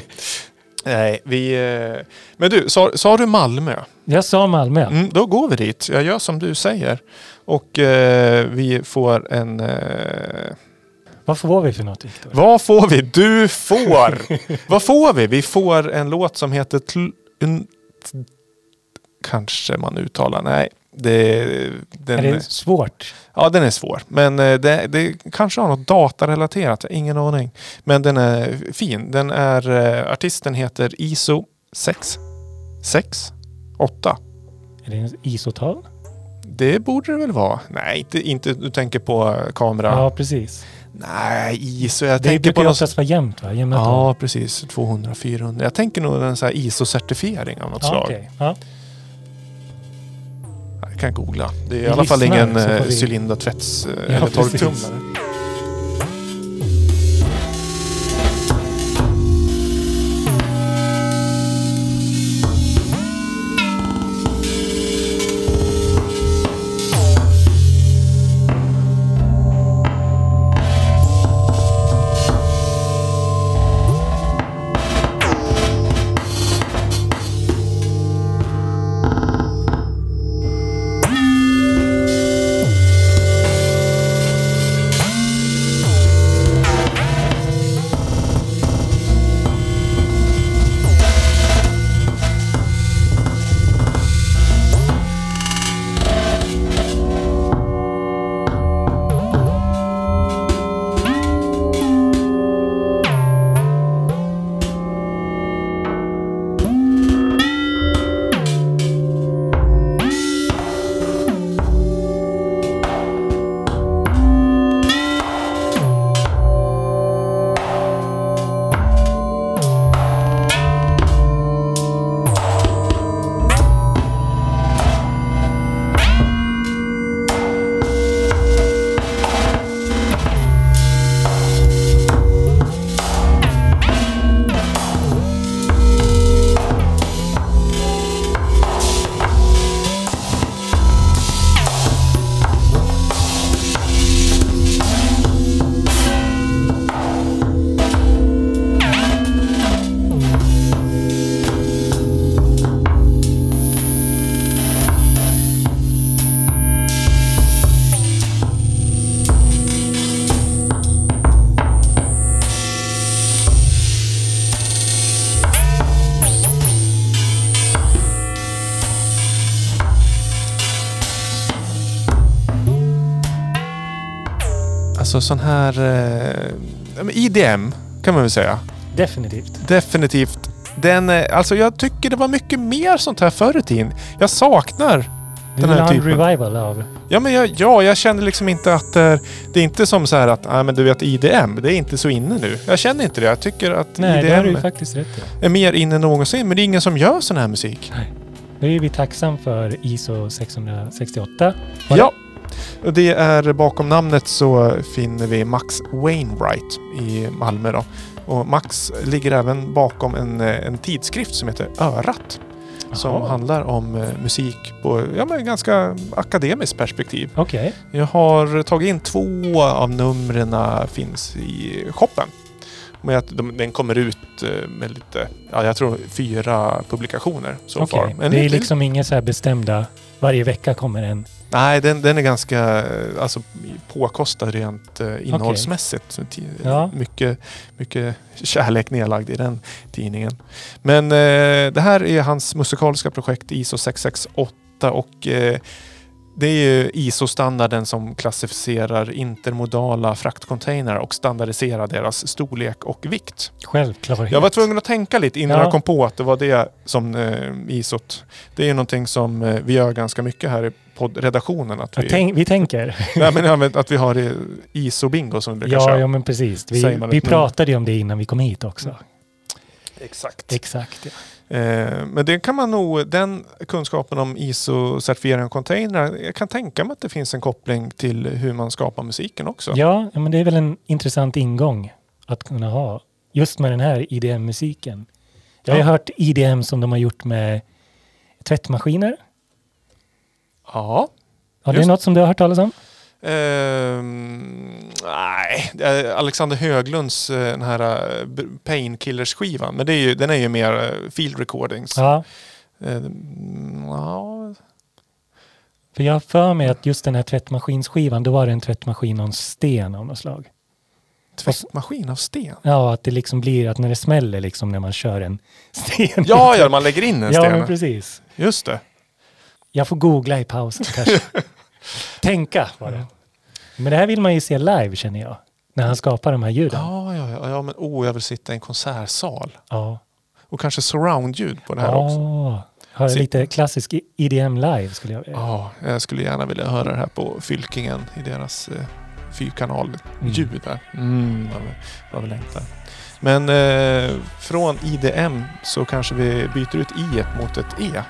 Nej, vi... eh, Men du, sa, sa du Malmö? Jag sa Malmö. Mm, då går vi dit. Jag gör som du säger. Och eh, vi får en... Eh, Vad får vi för något Viktor? vad får vi? Du får! [laughs] vad får vi? Vi får en låt som heter... Tl- un, t- kanske man uttalar. Nej, Det, den, är det svårt? Ja, den är svår. Men eh, det, det kanske har något datarelaterat. Ingen aning. Men den är fin. Den är, eh, artisten heter ISO 6 6 8. Är det en isotal? Det borde det väl vara. Nej, inte, inte du tänker på eh, kamera. Ja, precis. Nej, ISO. Jag Det tänker brukar på något... oftast vara jämnt va? Jämna tal. Ja, precis. 200, 400. Jag tänker nog en sån här ISO-certifiering av något Ja, slag. okej. Ja. Kan googla. Det är i alla fall ingen eh, cylindertvätts eh, Ja, eller torktumlare. Alltså sån här eh, ja, IDM kan man väl säga. Definitivt. Definitivt. Den, eh, alltså jag tycker det var mycket mer sånt här förr i tiden. Jag saknar Den här typen. revival av... Ja, men jag, ja, jag känner liksom inte att eh, det är inte som så här att ah, men du vet IDM, det är inte så inne nu. Jag känner inte det. Jag tycker att Nej, IDM faktiskt rätt i. är mer inne än någonsin. Men det är ingen som gör sån här musik. Nu är vi tacksam för ISO 668. Var Ja. Det är bakom namnet så finner vi Max Wainwright i Malmö då. Och Max ligger även bakom en, eh, en tidskrift som heter Örat. Som Jaha. handlar om eh, musik på ja, men ganska akademiskt perspektiv. Okej. Jag har tagit in två av numren finns i shoppen. Men att de, den kommer ut eh, med lite, ja jag tror fyra publikationer så Okej. far. Men Det är lite- liksom inga så här bestämda... Varje vecka kommer en... Nej, den, den är ganska eh, alltså, påkostad rent eh, innehållsmässigt. Så ti- Ja. Mycket, mycket kärlek nedlagd i den tidningen. Men eh, det här är hans musikaliska projekt ISO 668 och eh, det är ju ISO-standarden som klassificerar intermodala fraktcontainrar och standardiserar deras storlek och vikt. Självklarhet. Jag var tvungen att tänka lite innan Ja. jag kom på att det var det som eh, ISOt. Det är ju någonting som eh, vi gör ganska mycket här i poddredaktionen. Att vi, tänk, vi tänker. [laughs] nej, men, att vi har eh, ISO-bingo som vi brukar Ja, köra. ja, men precis. Vi, vi pratade ju om det innan vi kom hit också. Exakt. Exakt. Ja. Eh, men det kan man nog, den kunskapen om ISO-certifiering av containrar, jag kan tänka mig att det finns en koppling till hur man skapar musiken också. Ja, ja, men det är väl en intressant ingång att kunna ha. Just med den här IDM-musiken. Jag har Ja. hört IDM som de har gjort med tvättmaskiner. Ja. Har det Just. något som du har hört talas om? Ehm, nej, Alexander Höglunds eh, den här eh, Painkillers-skivan. Men det är ju, den är ju mer eh, field recordings. Ja, Eh, mm, ja. för jag har för mig att just den här tvättmaskinsskivan, då var det en tvättmaskin av sten av något slag. Tvättmaskin av sten. Ja, att det liksom blir att när det smäller liksom när man kör en sten. Ja, ja, man lägger in en ja, sten. men precis. Just det. Jag får googla i pausen kanske. [laughs] Tänka var det. Men det här vill man ju se live känner jag. När han skapar de här ljuden. Ja, ja, ja, ja, men oh, jag vill sitta i en konsertsal. Ja. Och kanske surroundljud på det här också. Ja. Har Se- lite klassisk EDM live skulle jag vilja. Ja, jag skulle gärna vilja höra det här på Fylkingen i deras eh, fyrkanal-ljud där. Mm, vad, vad vi längtar. Men eh, från IDM så kanske vi byter ut I mot ett E.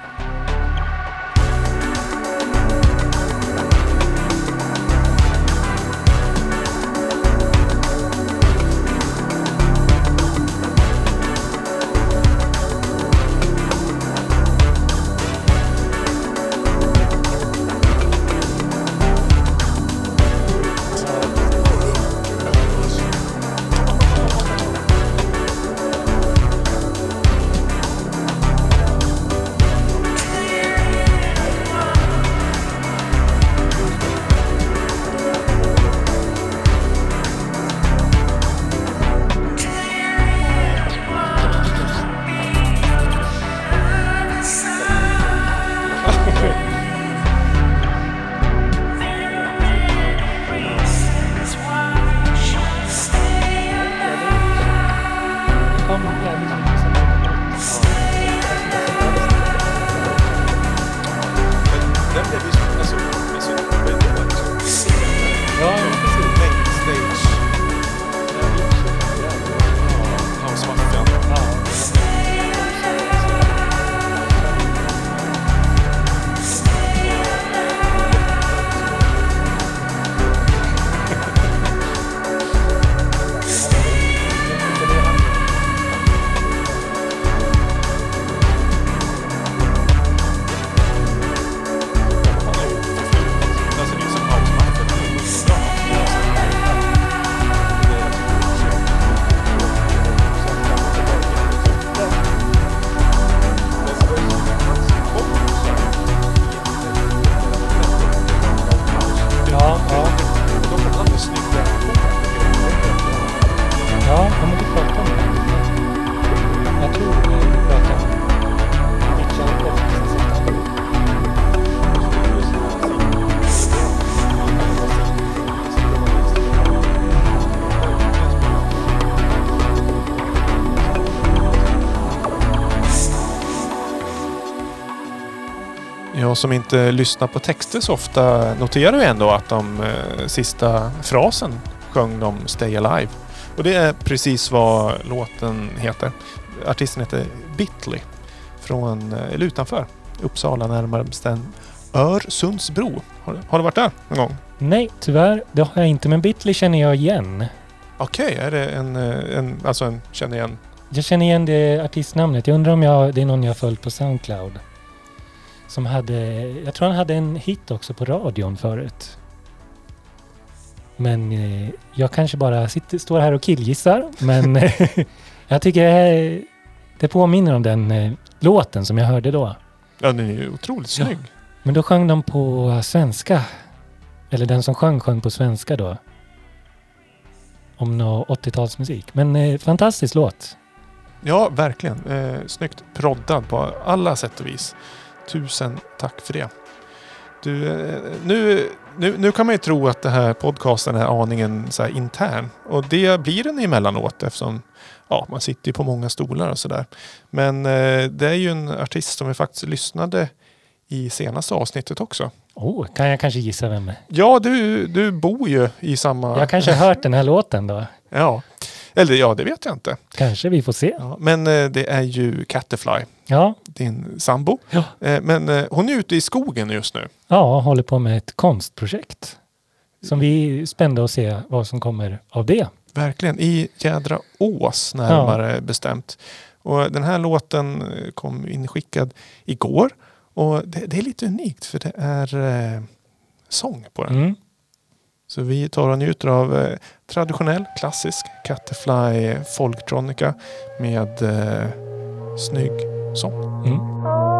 som inte lyssnar på texter så ofta noterar ju ändå att de eh, sista frasen sjöng de Stay Alive. Och det är precis vad låten heter. Artisten heter Bitley. Från, eh, eller utanför Uppsala närmare bestämt Örsundsbro. Har, du- har du varit där någon gång? Nej, tyvärr. Det har jag inte. Men Bitley känner jag igen. Okej, är det en, eh, en, alltså en, känner igen? Jag känner igen det artistnamnet. Jag undrar om jag, det är någon jag har följt på Soundcloud. Som hade, jag tror han hade en hit också på radion förut. Men eh, jag kanske bara sitter, står här och killgissar. Men eh, [laughs] jag tycker det, här- det påminner om den eh, låten som jag hörde då. Ja, den är ju otroligt Ja. snygg. Men då sjöng de på svenska. Eller den som sjöng sjöng på svenska då. Om nå 80-talsmusik. Men eh, fantastisk låt. Ja, verkligen. Eh, snyggt proddad på alla sätt och vis. Tusen tack för det. Du, eh, nu, nu, nu kan man ju tro att det här podcasten är aningen så intern. Och det blir den emellanåt eftersom ja, man sitter ju på många stolar och sådär. Men eh, det är ju en artist som vi faktiskt lyssnade i senaste avsnittet också. Oh, kan jag kanske gissa vem det är? Ja, du, du bor ju i samma... Jag kanske har hört den här låten då. Ja. Eller ja, det vet jag inte. Kanske, vi får se. Ja, men eh, det är ju Catterfly, Ja, din sambo. Ja. Eh, Men eh, hon är ute i skogen just nu. ja håller på med ett konstprojekt. Som vi är spända att se vad som kommer av det. Verkligen. I Jädra Ås närmare bestämt. Och den här låten eh, kom inskickad igår. Och det, det är lite unikt för det är eh, sång på den. Mm. Så vi tar och njuter av eh, traditionell klassisk Catterfly folktronica med eh, snygg sång. Mm.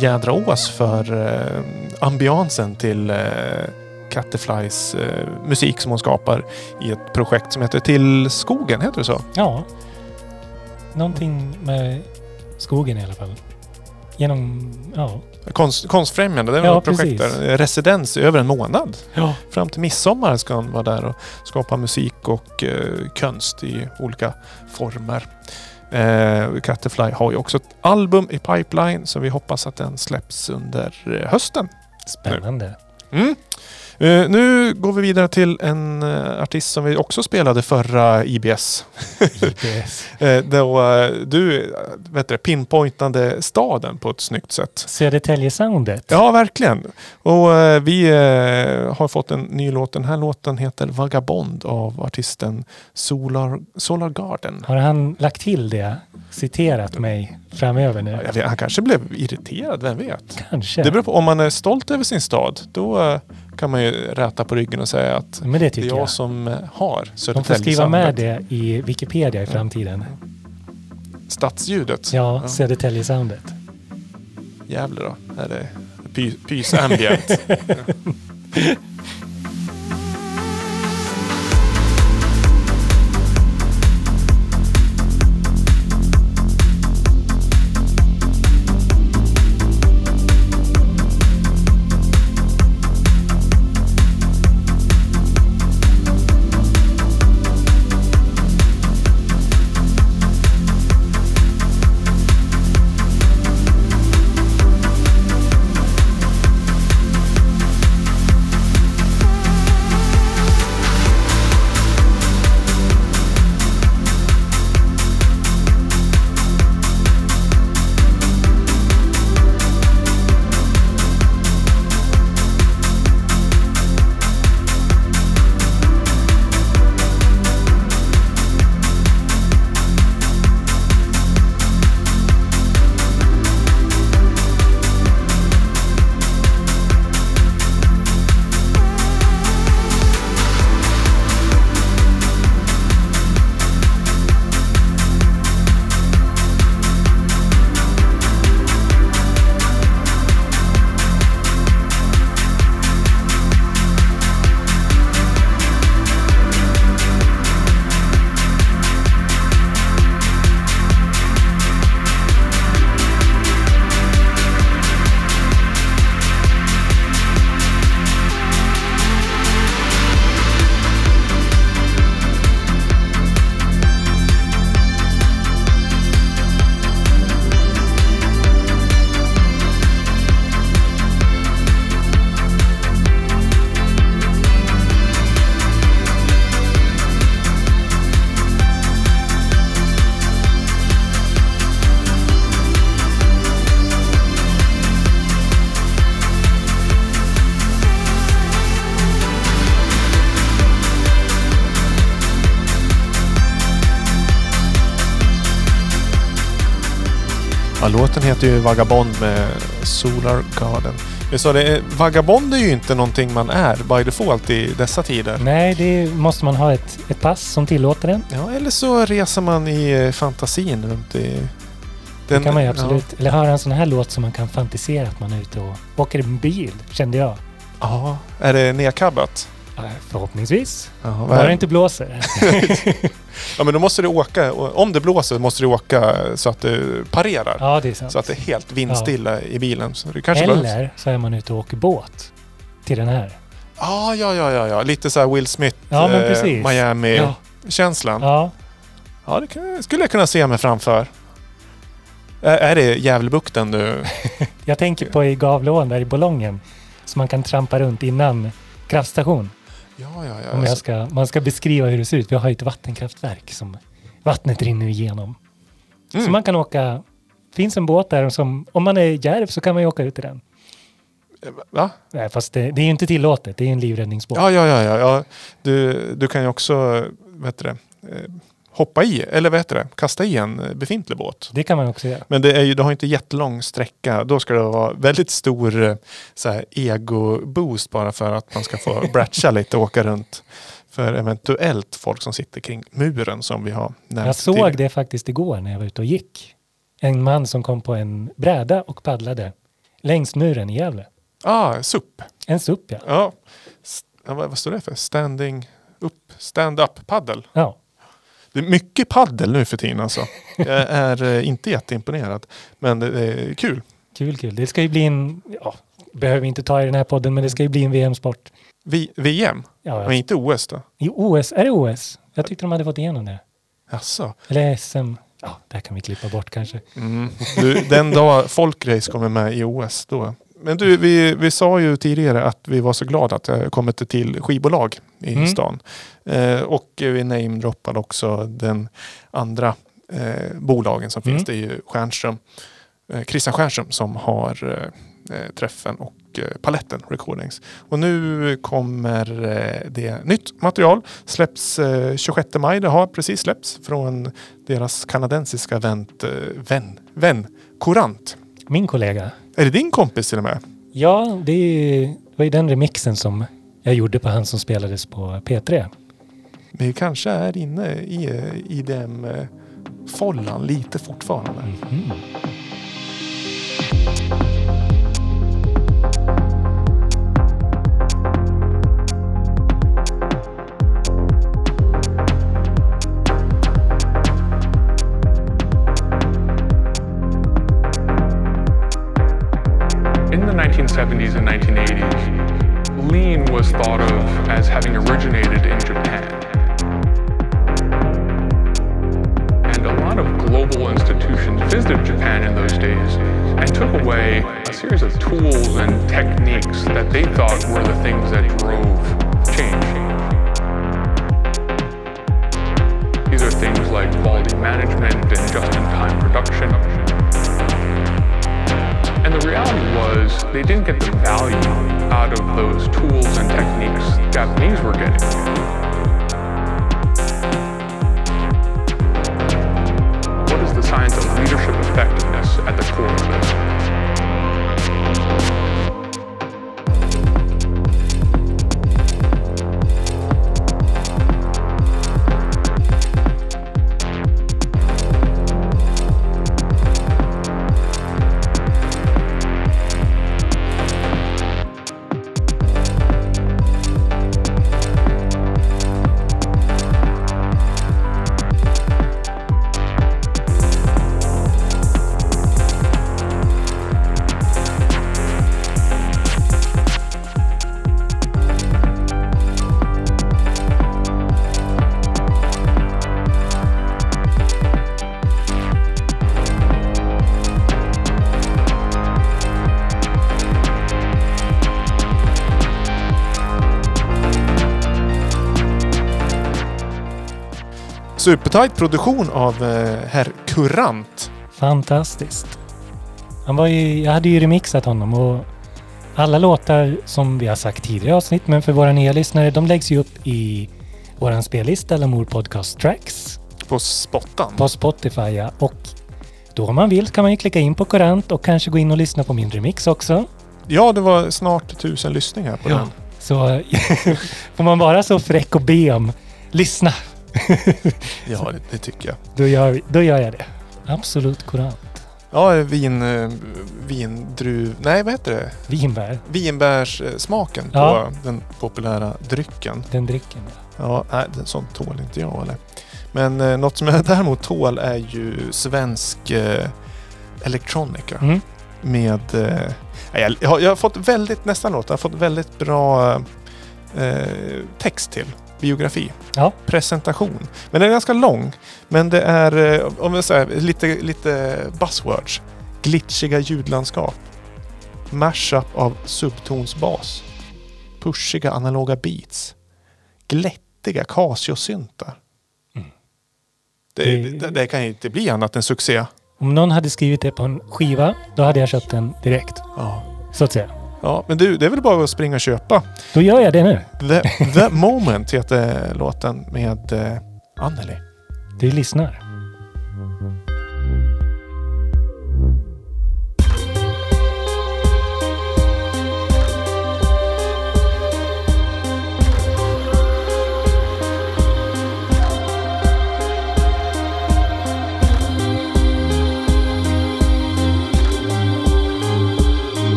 Jädra Ås för eh, ambiansen till eh, Catterflies eh, musik som hon skapar i ett projekt som heter Till skogen, heter det så? Ja. Någonting med skogen i alla fall. Genom, ja. Konst, konstfrämjande, det är Ja, ett projekt där. Residens i över en månad. Ja. Fram till midsommar ska han vara där och skapa musik och eh, konst i olika former. Eh, Catterfly har ju också ett album i pipeline så vi hoppas att den släpps under eh, hösten. Spännande. Mm. Eh, nu går vi vidare till en eh, artist som vi också spelade förra IBS. IPS. [laughs] Eh, då du vet du, pinpointade staden på ett snyggt sätt. Södertälje-soundet. Ja, verkligen. Och vi har fått en ny låt. Den här låten heter Vagabond av artisten Solar, Solar Garden. Har han lagt till det? Citerat mig framöver nu? Jag vet, han kanske blev irriterad, vem vet? Kanske. Det beror på, om man är stolt över sin stad, då kan man ju räta på ryggen och säga att Men det det är jag, jag. som eh, har De får skriva med det i Wikipedia i framtiden. Stadsljudet. Ja, Södertälje-soundet. Jävlar då. Är py, pys ambient. [laughs] heter ju Vagabond med Solar Garden. Jag sa det, vagabond är ju inte någonting man är by default i dessa tider. Nej, det måste man ha ett, ett pass som tillåter den. Ja, eller så reser man i eh, fantasin runt i... Det kan man ju absolut. Eller höra en sån här låt som man kan fantisera att man är ute och åker en bil, kände jag. Ja, ja. är det nedkabbat? Ja, förhoppningsvis. Ja, Bara det inte blåser. [laughs] [laughs] ja, men då måste du åka. Om det blåser måste du åka så att du parerar. ja, det är sant. Så att det är helt vindstilla i bilen. Så det kanske behövs. Eller så är man ute och åker båt till den här. Ah, ja, ja, ja, ja. Lite så här Will Smith, Ja, eh. Ja. Miami-känslan. Ja. Ja, det skulle jag kunna se mig framför. Är, är det Gävlebukten du... [laughs] jag tänker på i Gavleån där i Bolongen. Så man kan trampa runt innan kraftstation. Ja, ja, ja. Om jag ska, man ska beskriva hur det ser ut. Vi har ju ett vattenkraftverk som vattnet rinner igenom. Mm. Så man kan åka... finns en båt där som... Om man är djärv så kan man ju åka ut i den. Va? Nej, fast det, det är ju inte tillåtet. Det är en livräddningsbåt. Ja, ja, ja. ja, ja. Du, du kan ju också, vad heter det, eh, hoppa i, eller vad heter det, kasta i en befintlig båt. Det kan man också göra. Men det är ju, du har inte jättelång sträcka. Då ska det vara väldigt stor eh, ego-boost bara för att man ska få [laughs] bratcha lite och åka runt. För eventuellt folk som sitter kring muren som vi har nämnt Jag såg tidigare. det faktiskt igår när jag var ute och gick. En man som kom på en bräda och paddlade längs muren i Gävle. Ah, SUP. En SUP ja. Ja. Vad, vad står det för? Standing up, stand-up paddel. ja. Det är mycket paddel nu för tiden alltså. Jag är eh, inte jätteimponerad. Men det är kul. Kul, kul. Det ska ju bli en... Ja, behöver vi inte ta i den här podden, men det ska ju bli en VM-sport. Vi, VM, Ja, men inte OS då? I OS, är det OS? Jag tyckte de hade fått igenom det. Jaså? Eller SM. Ja, det här kan vi klippa bort kanske. Mm. Du, den dag folkrace kommer med i OS då. Men du, vi, vi sa ju tidigare att vi var så glada att det kommit till skivbolag i Mm. stan. Eh, och vi namedroppade också den andra eh, bolagen som Mm. finns. Det är ju Stjernström, eh, Christian Stjernström som har eh, eh, träffen och eh, paletten recordings. Och nu kommer det nytt material. Släpps eh, 26 maj. Det har precis släppts från deras kanadensiska vän, eh, vän, vän Courant. Min kollega. Är det din kompis till och med? Ja, det, är- det var ju den remixen som jag gjorde på han som spelades på P3. Vi kanske är inne i, i den eh, follan lite fortfarande. Mhm. In the 1970s and 1980s, lean was thought of as having originated in Japan. And a lot of global institutions visited Japan in those days and took away a series of tools and techniques that they thought were the things that drove change. These are things like quality management and just-in-time production. And the reality was they didn't get the value out of those tools and techniques Japanese were getting. What is the science of leadership effectiveness at the core of this? Supertight produktion av eh, herr Courant. Fantastiskt. Han var ju, jag hade ju remixat honom och alla låtar som vi har sagt tidigare avsnitt, men för våra nya lyssnare, de läggs ju upp i våran spellista Lamour Podcast Tracks På spottan. på Spotify. Ja. Och Då om man vill kan man ju klicka in på Korant och kanske gå in och lyssna på min remix också. Ja, det var snart tusen lyssningar på Ja. den. Så [laughs] får man vara så fräck och be om lyssna, Ja, det, det tycker jag. då gör, då gör jag det. Absolut Korant. Ja, vin... eh, Vindruv... Nej, vad heter det? Vinbär, Vinbärssmaken Ja. på den populära drycken. den dricken. ja. Ja, nej, sånt tål inte jag eller. Men eh, något som jag [laughs] däremot tål är ju svensk eh, electronica. Mm. Med... Eh, jag, jag, har, jag har fått väldigt, nästan låt, jag har fått väldigt bra eh, text till. Biografi. Ja. Presentation. Men den är ganska lång. Men det är, eh, om jag säger lite, lite buzzwords. Glitchiga ljudlandskap. Mashup av subtonsbas. Pushiga analoga beats. Glättiga Casio-syntar. Mm. Det, Det- det, kan ju inte bli annat än succé. Om någon hade skrivit det på en skiva, då hade jag köpt den direkt. Ja. Så att säga. Ja, men du, det är väl bara att springa och köpa. Då gör jag det nu. The, The Moment heter låten med eh, Anneli. Du lyssnar.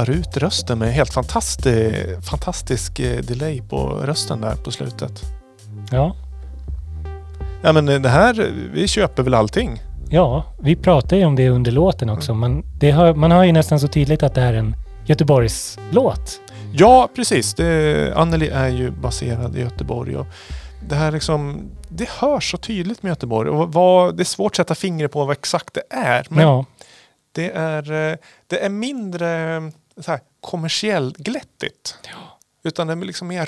Dubbar ut rösten med helt fantastisk, fantastisk eh, delay på rösten där på slutet. Ja, Ja men eh, det här, vi köper väl allting. ja, vi pratar ju om det under låten också. Men det hör, man hör ju nästan så tydligt att det är en Göteborgslåt. Ja, precis. Det, Anneli är ju baserad i Göteborg. Och det här liksom, det hörs så tydligt med Göteborg. Och vad, det är svårt att sätta fingret på vad exakt det är. Men Ja, det, är, eh, det är mindre så här, kommersiellt glättigt. Utan det är liksom mer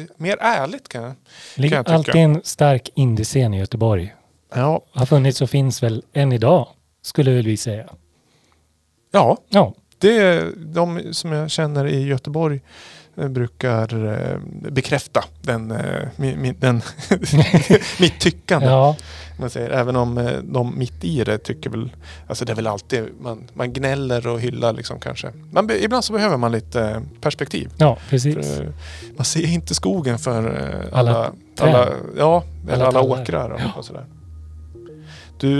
är mer ärligt kan jag, kan jag tycka. alltid en stark indiescen i Göteborg. Ja, Har funnits och finns väl än idag, skulle väl vi säga. ja, Ja, det är de som jag känner i Göteborg eh, brukar eh, bekräfta den, eh, mi, mi, den [laughs] mitt tyckande. ja, Man säger. Även om eh, de mitt i det tycker väl, alltså det är väl alltid, man, man gnäller och hyllar liksom kanske. Man, ibland så behöver man lite eh, perspektiv. ja, precis. För, eh, man ser inte skogen för alla, Alla alla, ja, eller Alla alla, åkrar och, och sådär. Du,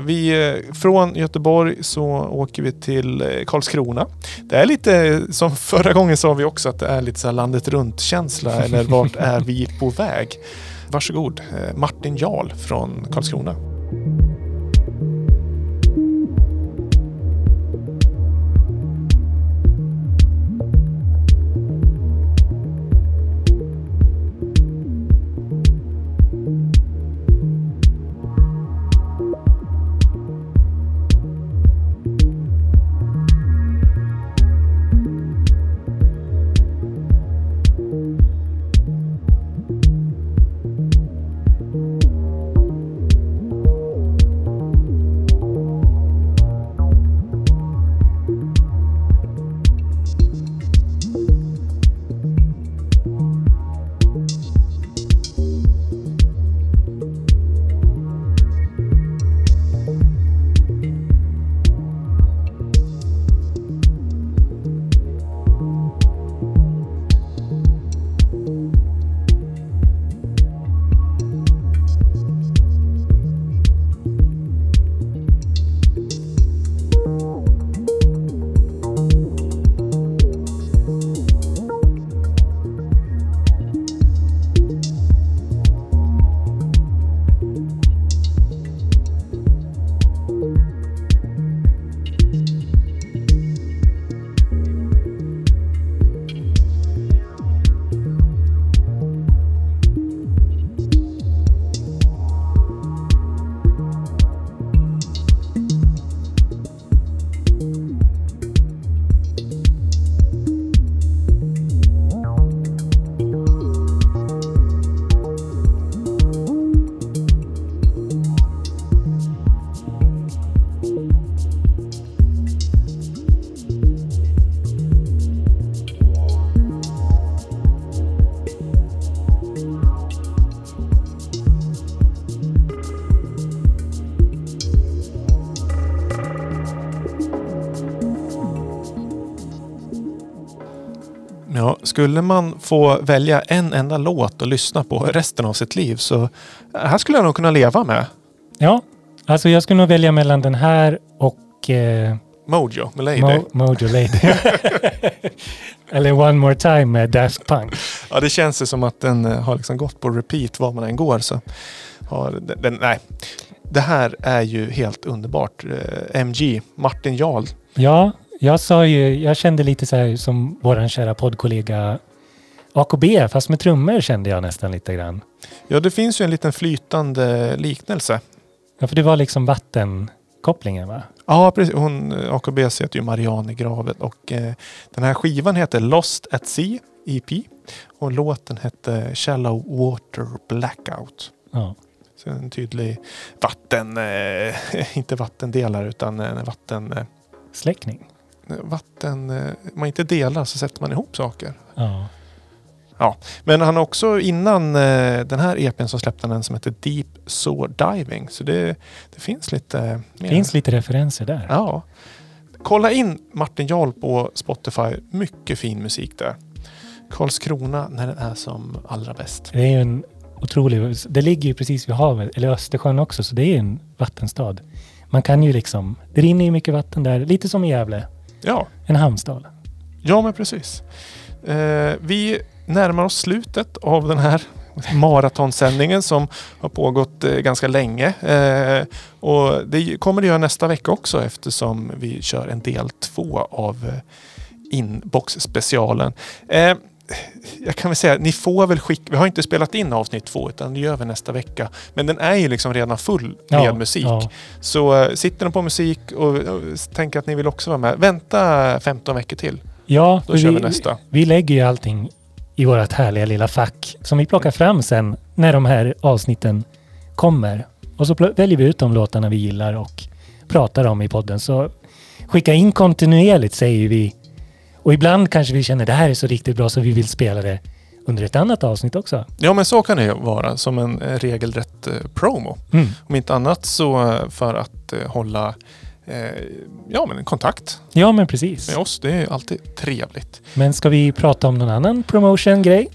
vi, från Göteborg så åker vi till Karlskrona. Det är lite som förra gången sa vi också att det är lite så landet runt-känsla eller vart [laughs] är vi på väg? Varsågod, eh, Martin Jarl från Karlskrona. Skulle man få välja en enda låt att lyssna på resten av sitt liv så här skulle jag nog kunna leva med. Ja, alltså jag skulle nog välja mellan den här och eh, Mojo med Lady. Mo- Mojo Lady. [laughs] Eller One More Time med Daft Punk. Ja, det känns ju som att den eh, har liksom gått på repeat var man än går. Så har den, den, nej. Det här är ju helt underbart. Eh, MG, Martin Jarl. Ja, jag sa ju, jag kände lite så här som våran kära poddkollega AKB, fast med trummor kände jag nästan lite grann. Ja, det finns ju en liten flytande liknelse. Ja, för det var liksom vattenkopplingen va? Ja, precis. Hon, AKB heter ju Marianne i graven och eh, den här skivan heter Lost at Sea EP och låten hette Shallow Water Blackout. Ja. Så en tydlig vatten, eh, [laughs] inte vattendelare utan en vatten, eh, Släckning. Vatten, eh, man inte delar så sätter man ihop saker. Ja. Men han har också innan eh, den här EPn så släppte han en som heter Deep Sword Diving. Så det, det finns lite eh, mer. Finns lite referenser där. Ja. Kolla in Martin Jarl på Spotify. Mycket fin musik där. Karlskrona när den är som allra bäst. Det är ju en otrolig... Det ligger ju precis vid havet, eller Östersjön också, så det är en vattenstad. Man kan ju liksom... Det rinner ju mycket vatten där, lite som i Gävle. Ja, En hamnstad. ja men precis. Eh, vi närmar oss slutet av den här maratonsändningen som har pågått eh, ganska länge. Eh, och det kommer det göra nästa vecka också eftersom vi kör en del två av eh, inbox-specialen. Eh, jag kan väl säga, ni får väl skicka, vi har inte spelat in avsnitt två utan det gör vi nästa vecka. Men den är ju liksom redan full med Ja, musik. ja. Så eh, sitter ni på musik och, och tänker att ni vill också vara med, vänta 15 veckor till. Ja, Då kör vi nästa. Vi lägger ju allting i vårt härliga lilla fack som vi plockar fram sen när de här avsnitten kommer. Och så väljer vi ut de låtarna vi gillar och pratar om i podden. Så skicka in kontinuerligt säger vi. Och ibland kanske vi känner det här är så riktigt bra så vi vill spela det under ett annat avsnitt också. Ja men så kan det vara som en eh, regelrätt eh, promo. Mm. Om inte annat så eh, för att hålla ja, men kontakt Ja, men precis. med oss. Det är alltid trevligt. Men ska vi prata om någon annan promotion-grej?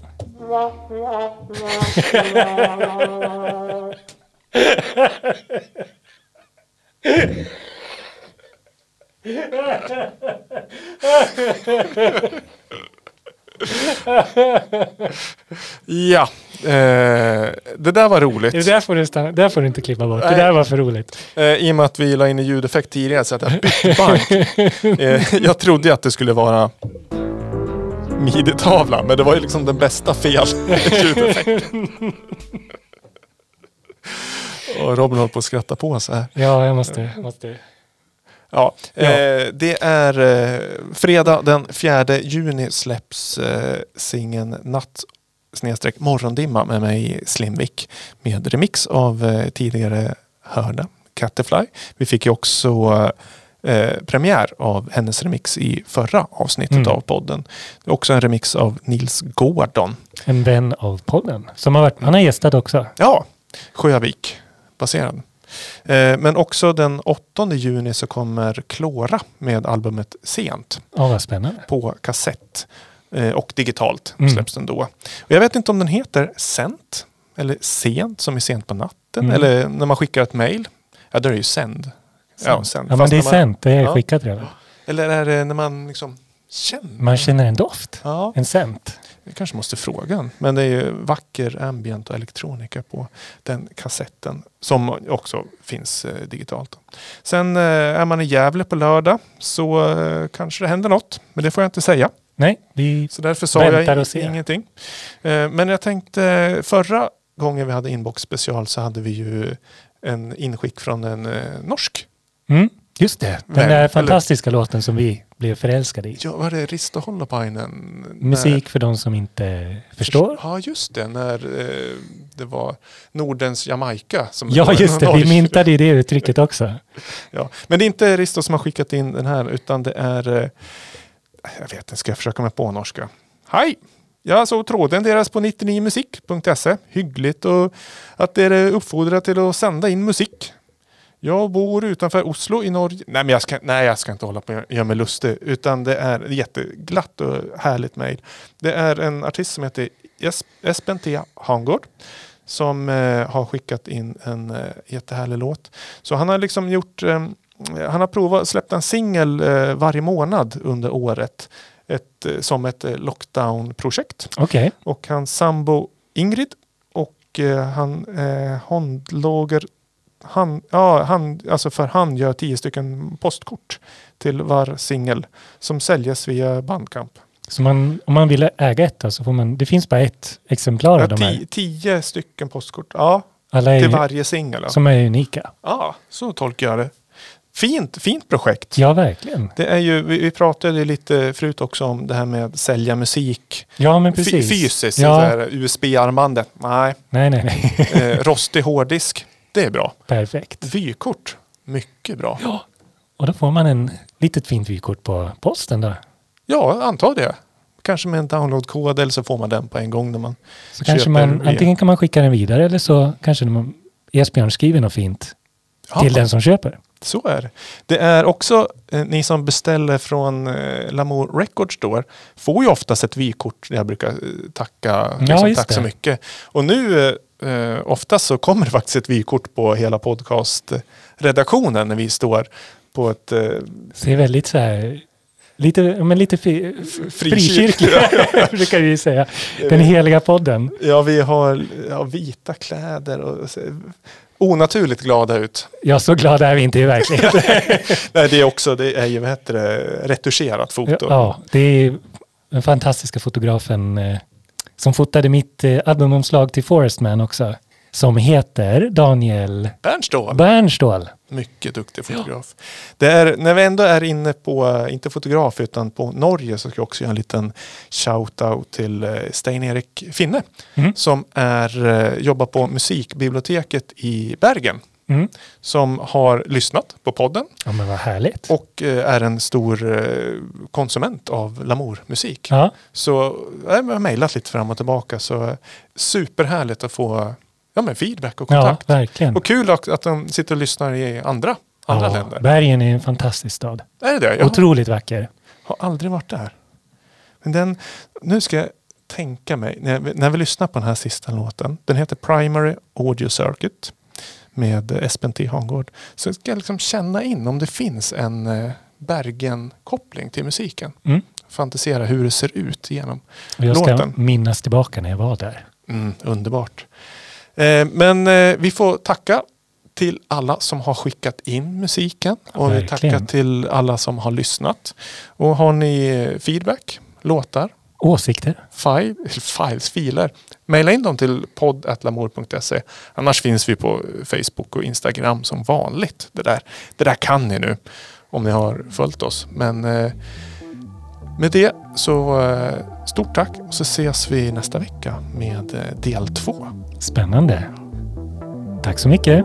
[laughs] Ja, eh, det där var roligt. Det där får du, stanna, där får du inte klippa bort. Nej. Det där var för roligt. Eh, I och med att vi la in en ljudeffekt tidigare så att jag bytte bank. [laughs] eh, jag trodde att det skulle vara midi-tavla, men det var ju liksom den bästa fel [laughs] ljudeffekten. Och Robin håller på att skratta på sig här. Ja, jag måste... måste. Ja, Ja. Eh, det är eh, fredag den 4 juni släpps eh, singeln Natt snedstreck morgondimma med mig Slimvik med remix av eh, tidigare hörda Catterfly. Vi fick ju också eh, premiär av hennes remix i förra avsnittet Mm. av podden. Det är också en remix av Nils Gordon. En vän av podden. Som har varit, han har gästat också. Ja, Sjövik baserad. Eh, men också den 8 juni så kommer Klora med albumet Sent. Ja, vad spännande. på kassett eh, och digitalt Mm. släpps den då. Och jag vet inte om den heter Sent eller Sent som är sent på natten Mm. eller när man skickar ett mail. Ja, då är det ju sänd. Ja, sänd. Ja, men det är man- sänt. Det är Ja. skickat redan. Eller är det när man liksom känner? Man känner en doft. Ja, En scent. Jag kanske måste fråga. Men det är ju vacker ambient och elektronika på den kassetten. Som också finns eh, digitalt. Sen eh, är man i Gävle på lördag så eh, kanske det händer något. Men det får jag inte säga. Nej, vi... Så därför sa jag ingenting. Men jag tänkte förra gången vi hade inbox special så hade vi ju en inskick från en norsk. Mm, just det. Den där fantastiska låten som vi blev förälskade i. Ja, var det Risto Holopainen? Musik för de som inte förstår. Ja, just det. När eh, det var Nordens Jamaica. Som Ja, just det. Vi [laughs] norsk. myntade i det uttrycket också. Ja. Men det är inte Risto som har skickat in den här utan det är eh, jag vet inte, ska jag försöka mig på norska? Hej! Jag såg tråden deras på 99musik.se. Hyggligt och att det är uppfordrat till att sända in musik. Jag bor utanför Oslo i Norge. Nej, men jag ska, nej, jag ska inte hålla på och göra mig lustig. Utan det är jätteglatt och härligt mejl. Det är en artist som heter Es- Espen T. Hangård. Som eh, har skickat in en eh, jättehärlig låt. Så han har liksom gjort eh, han har provat släppt en singel eh, varje månad under året. Ett, eh, som ett eh, lockdown-projekt. Okej. Och hans sambo Ingrid och eh, han eh, handlager han, ja, han, alltså för han gör tio stycken postkort till var singel som säljes via Bandcamp. Så man, om man vill äga ett då, så får man... Det finns bara ett exemplar Ja, av de här. ti, tio stycken postkort, ja, Alla till varje singel. Ja. som är unika. ja, så tolkar jag det. Fint, fint projekt. Ja, verkligen. Det är ju, vi, vi pratade lite förut också om det här med att sälja musik Ja, men precis. fysiskt. Ja. USB-armbandet, nej. Nej, nej, nej. Eh, rostig hårddisk, det är bra. Perfekt. Vykort, mycket bra. Ja. Och då får man en litet fint vykort på posten då. Ja, anta det. Kanske med en downloadkod eller så får man den på en gång när man Så kanske köper man, via- antingen kan man skicka den vidare eller så kanske man, Esbjörn skriver något fint Ja, till den som köper. Så är det. Det är också, eh, ni som beställer från eh, Lamour Records Store får ju oftast ett vykort där jag brukar eh, tacka. liksom, just tack så det. mycket. Och nu eh, eh, oftast så kommer det faktiskt ett vykort på hela podcastredaktionen när vi står på ett eh, Ser väldigt så här, lite, men lite fi, frikyrkligt. frikyrkligt [laughs] [laughs] brukar vi säga. Den heliga podden. Ja, vi har ja, vita kläder och ser onaturligt glada ut. Ja, så glada är vi inte i verkligheten. [laughs] Nej, det är också, det är ju, vad heter det, retuscherat foto. ja, det är den fantastiska fotografen eh, som fotade mitt eh, albumomslag till Forest Man också. Som heter Daniel Bernstål. Bernstål. Mycket duktig fotograf. Det är, när vi ändå är inne på, eh, inte fotograf utan på Norge så ska jag också göra en liten shout-out till eh, Stein-Erik Finne. Mm. Som är, jobbar på musikbiblioteket i Bergen. Mm. Som har lyssnat på podden Ja, men vad härligt. och eh, är en stor eh, konsument av Lamour-musik. Ja, Så eh, jag har mejlat lite fram och tillbaka. Så superhärligt att få ja, men feedback och ja kontakt. verkligen. och kul att de sitter och lyssnar i andra, andra ja, länder. Bergen är en fantastisk stad. Är det det? Jag Otroligt vacker. har aldrig varit där. Men den, nu ska jag tänka mig, när vi, när vi lyssnar på den här sista låten. Den heter Primary Audio Circuit. Med Espen T Hangård. Så ska jag liksom känna in om det finns en eh, Bergen-koppling till musiken. Mm. Fantisera hur det ser ut genom Och jag ska låten. minnas tillbaka när jag var där. Mm, underbart. Eh, men eh, vi får tacka till alla som har skickat in musiken. Och vi Verkligen. tackar till alla som har lyssnat. Och har ni feedback, låtar, Åsikter? file, files, filer. Maila in dem till podd.lamour.se. Annars finns vi på Facebook och Instagram som vanligt. Det där, det där kan ni nu om ni har följt oss. Men eh, med det så eh, stort tack och så ses vi nästa vecka med eh, del två. Spännande. Tack så mycket.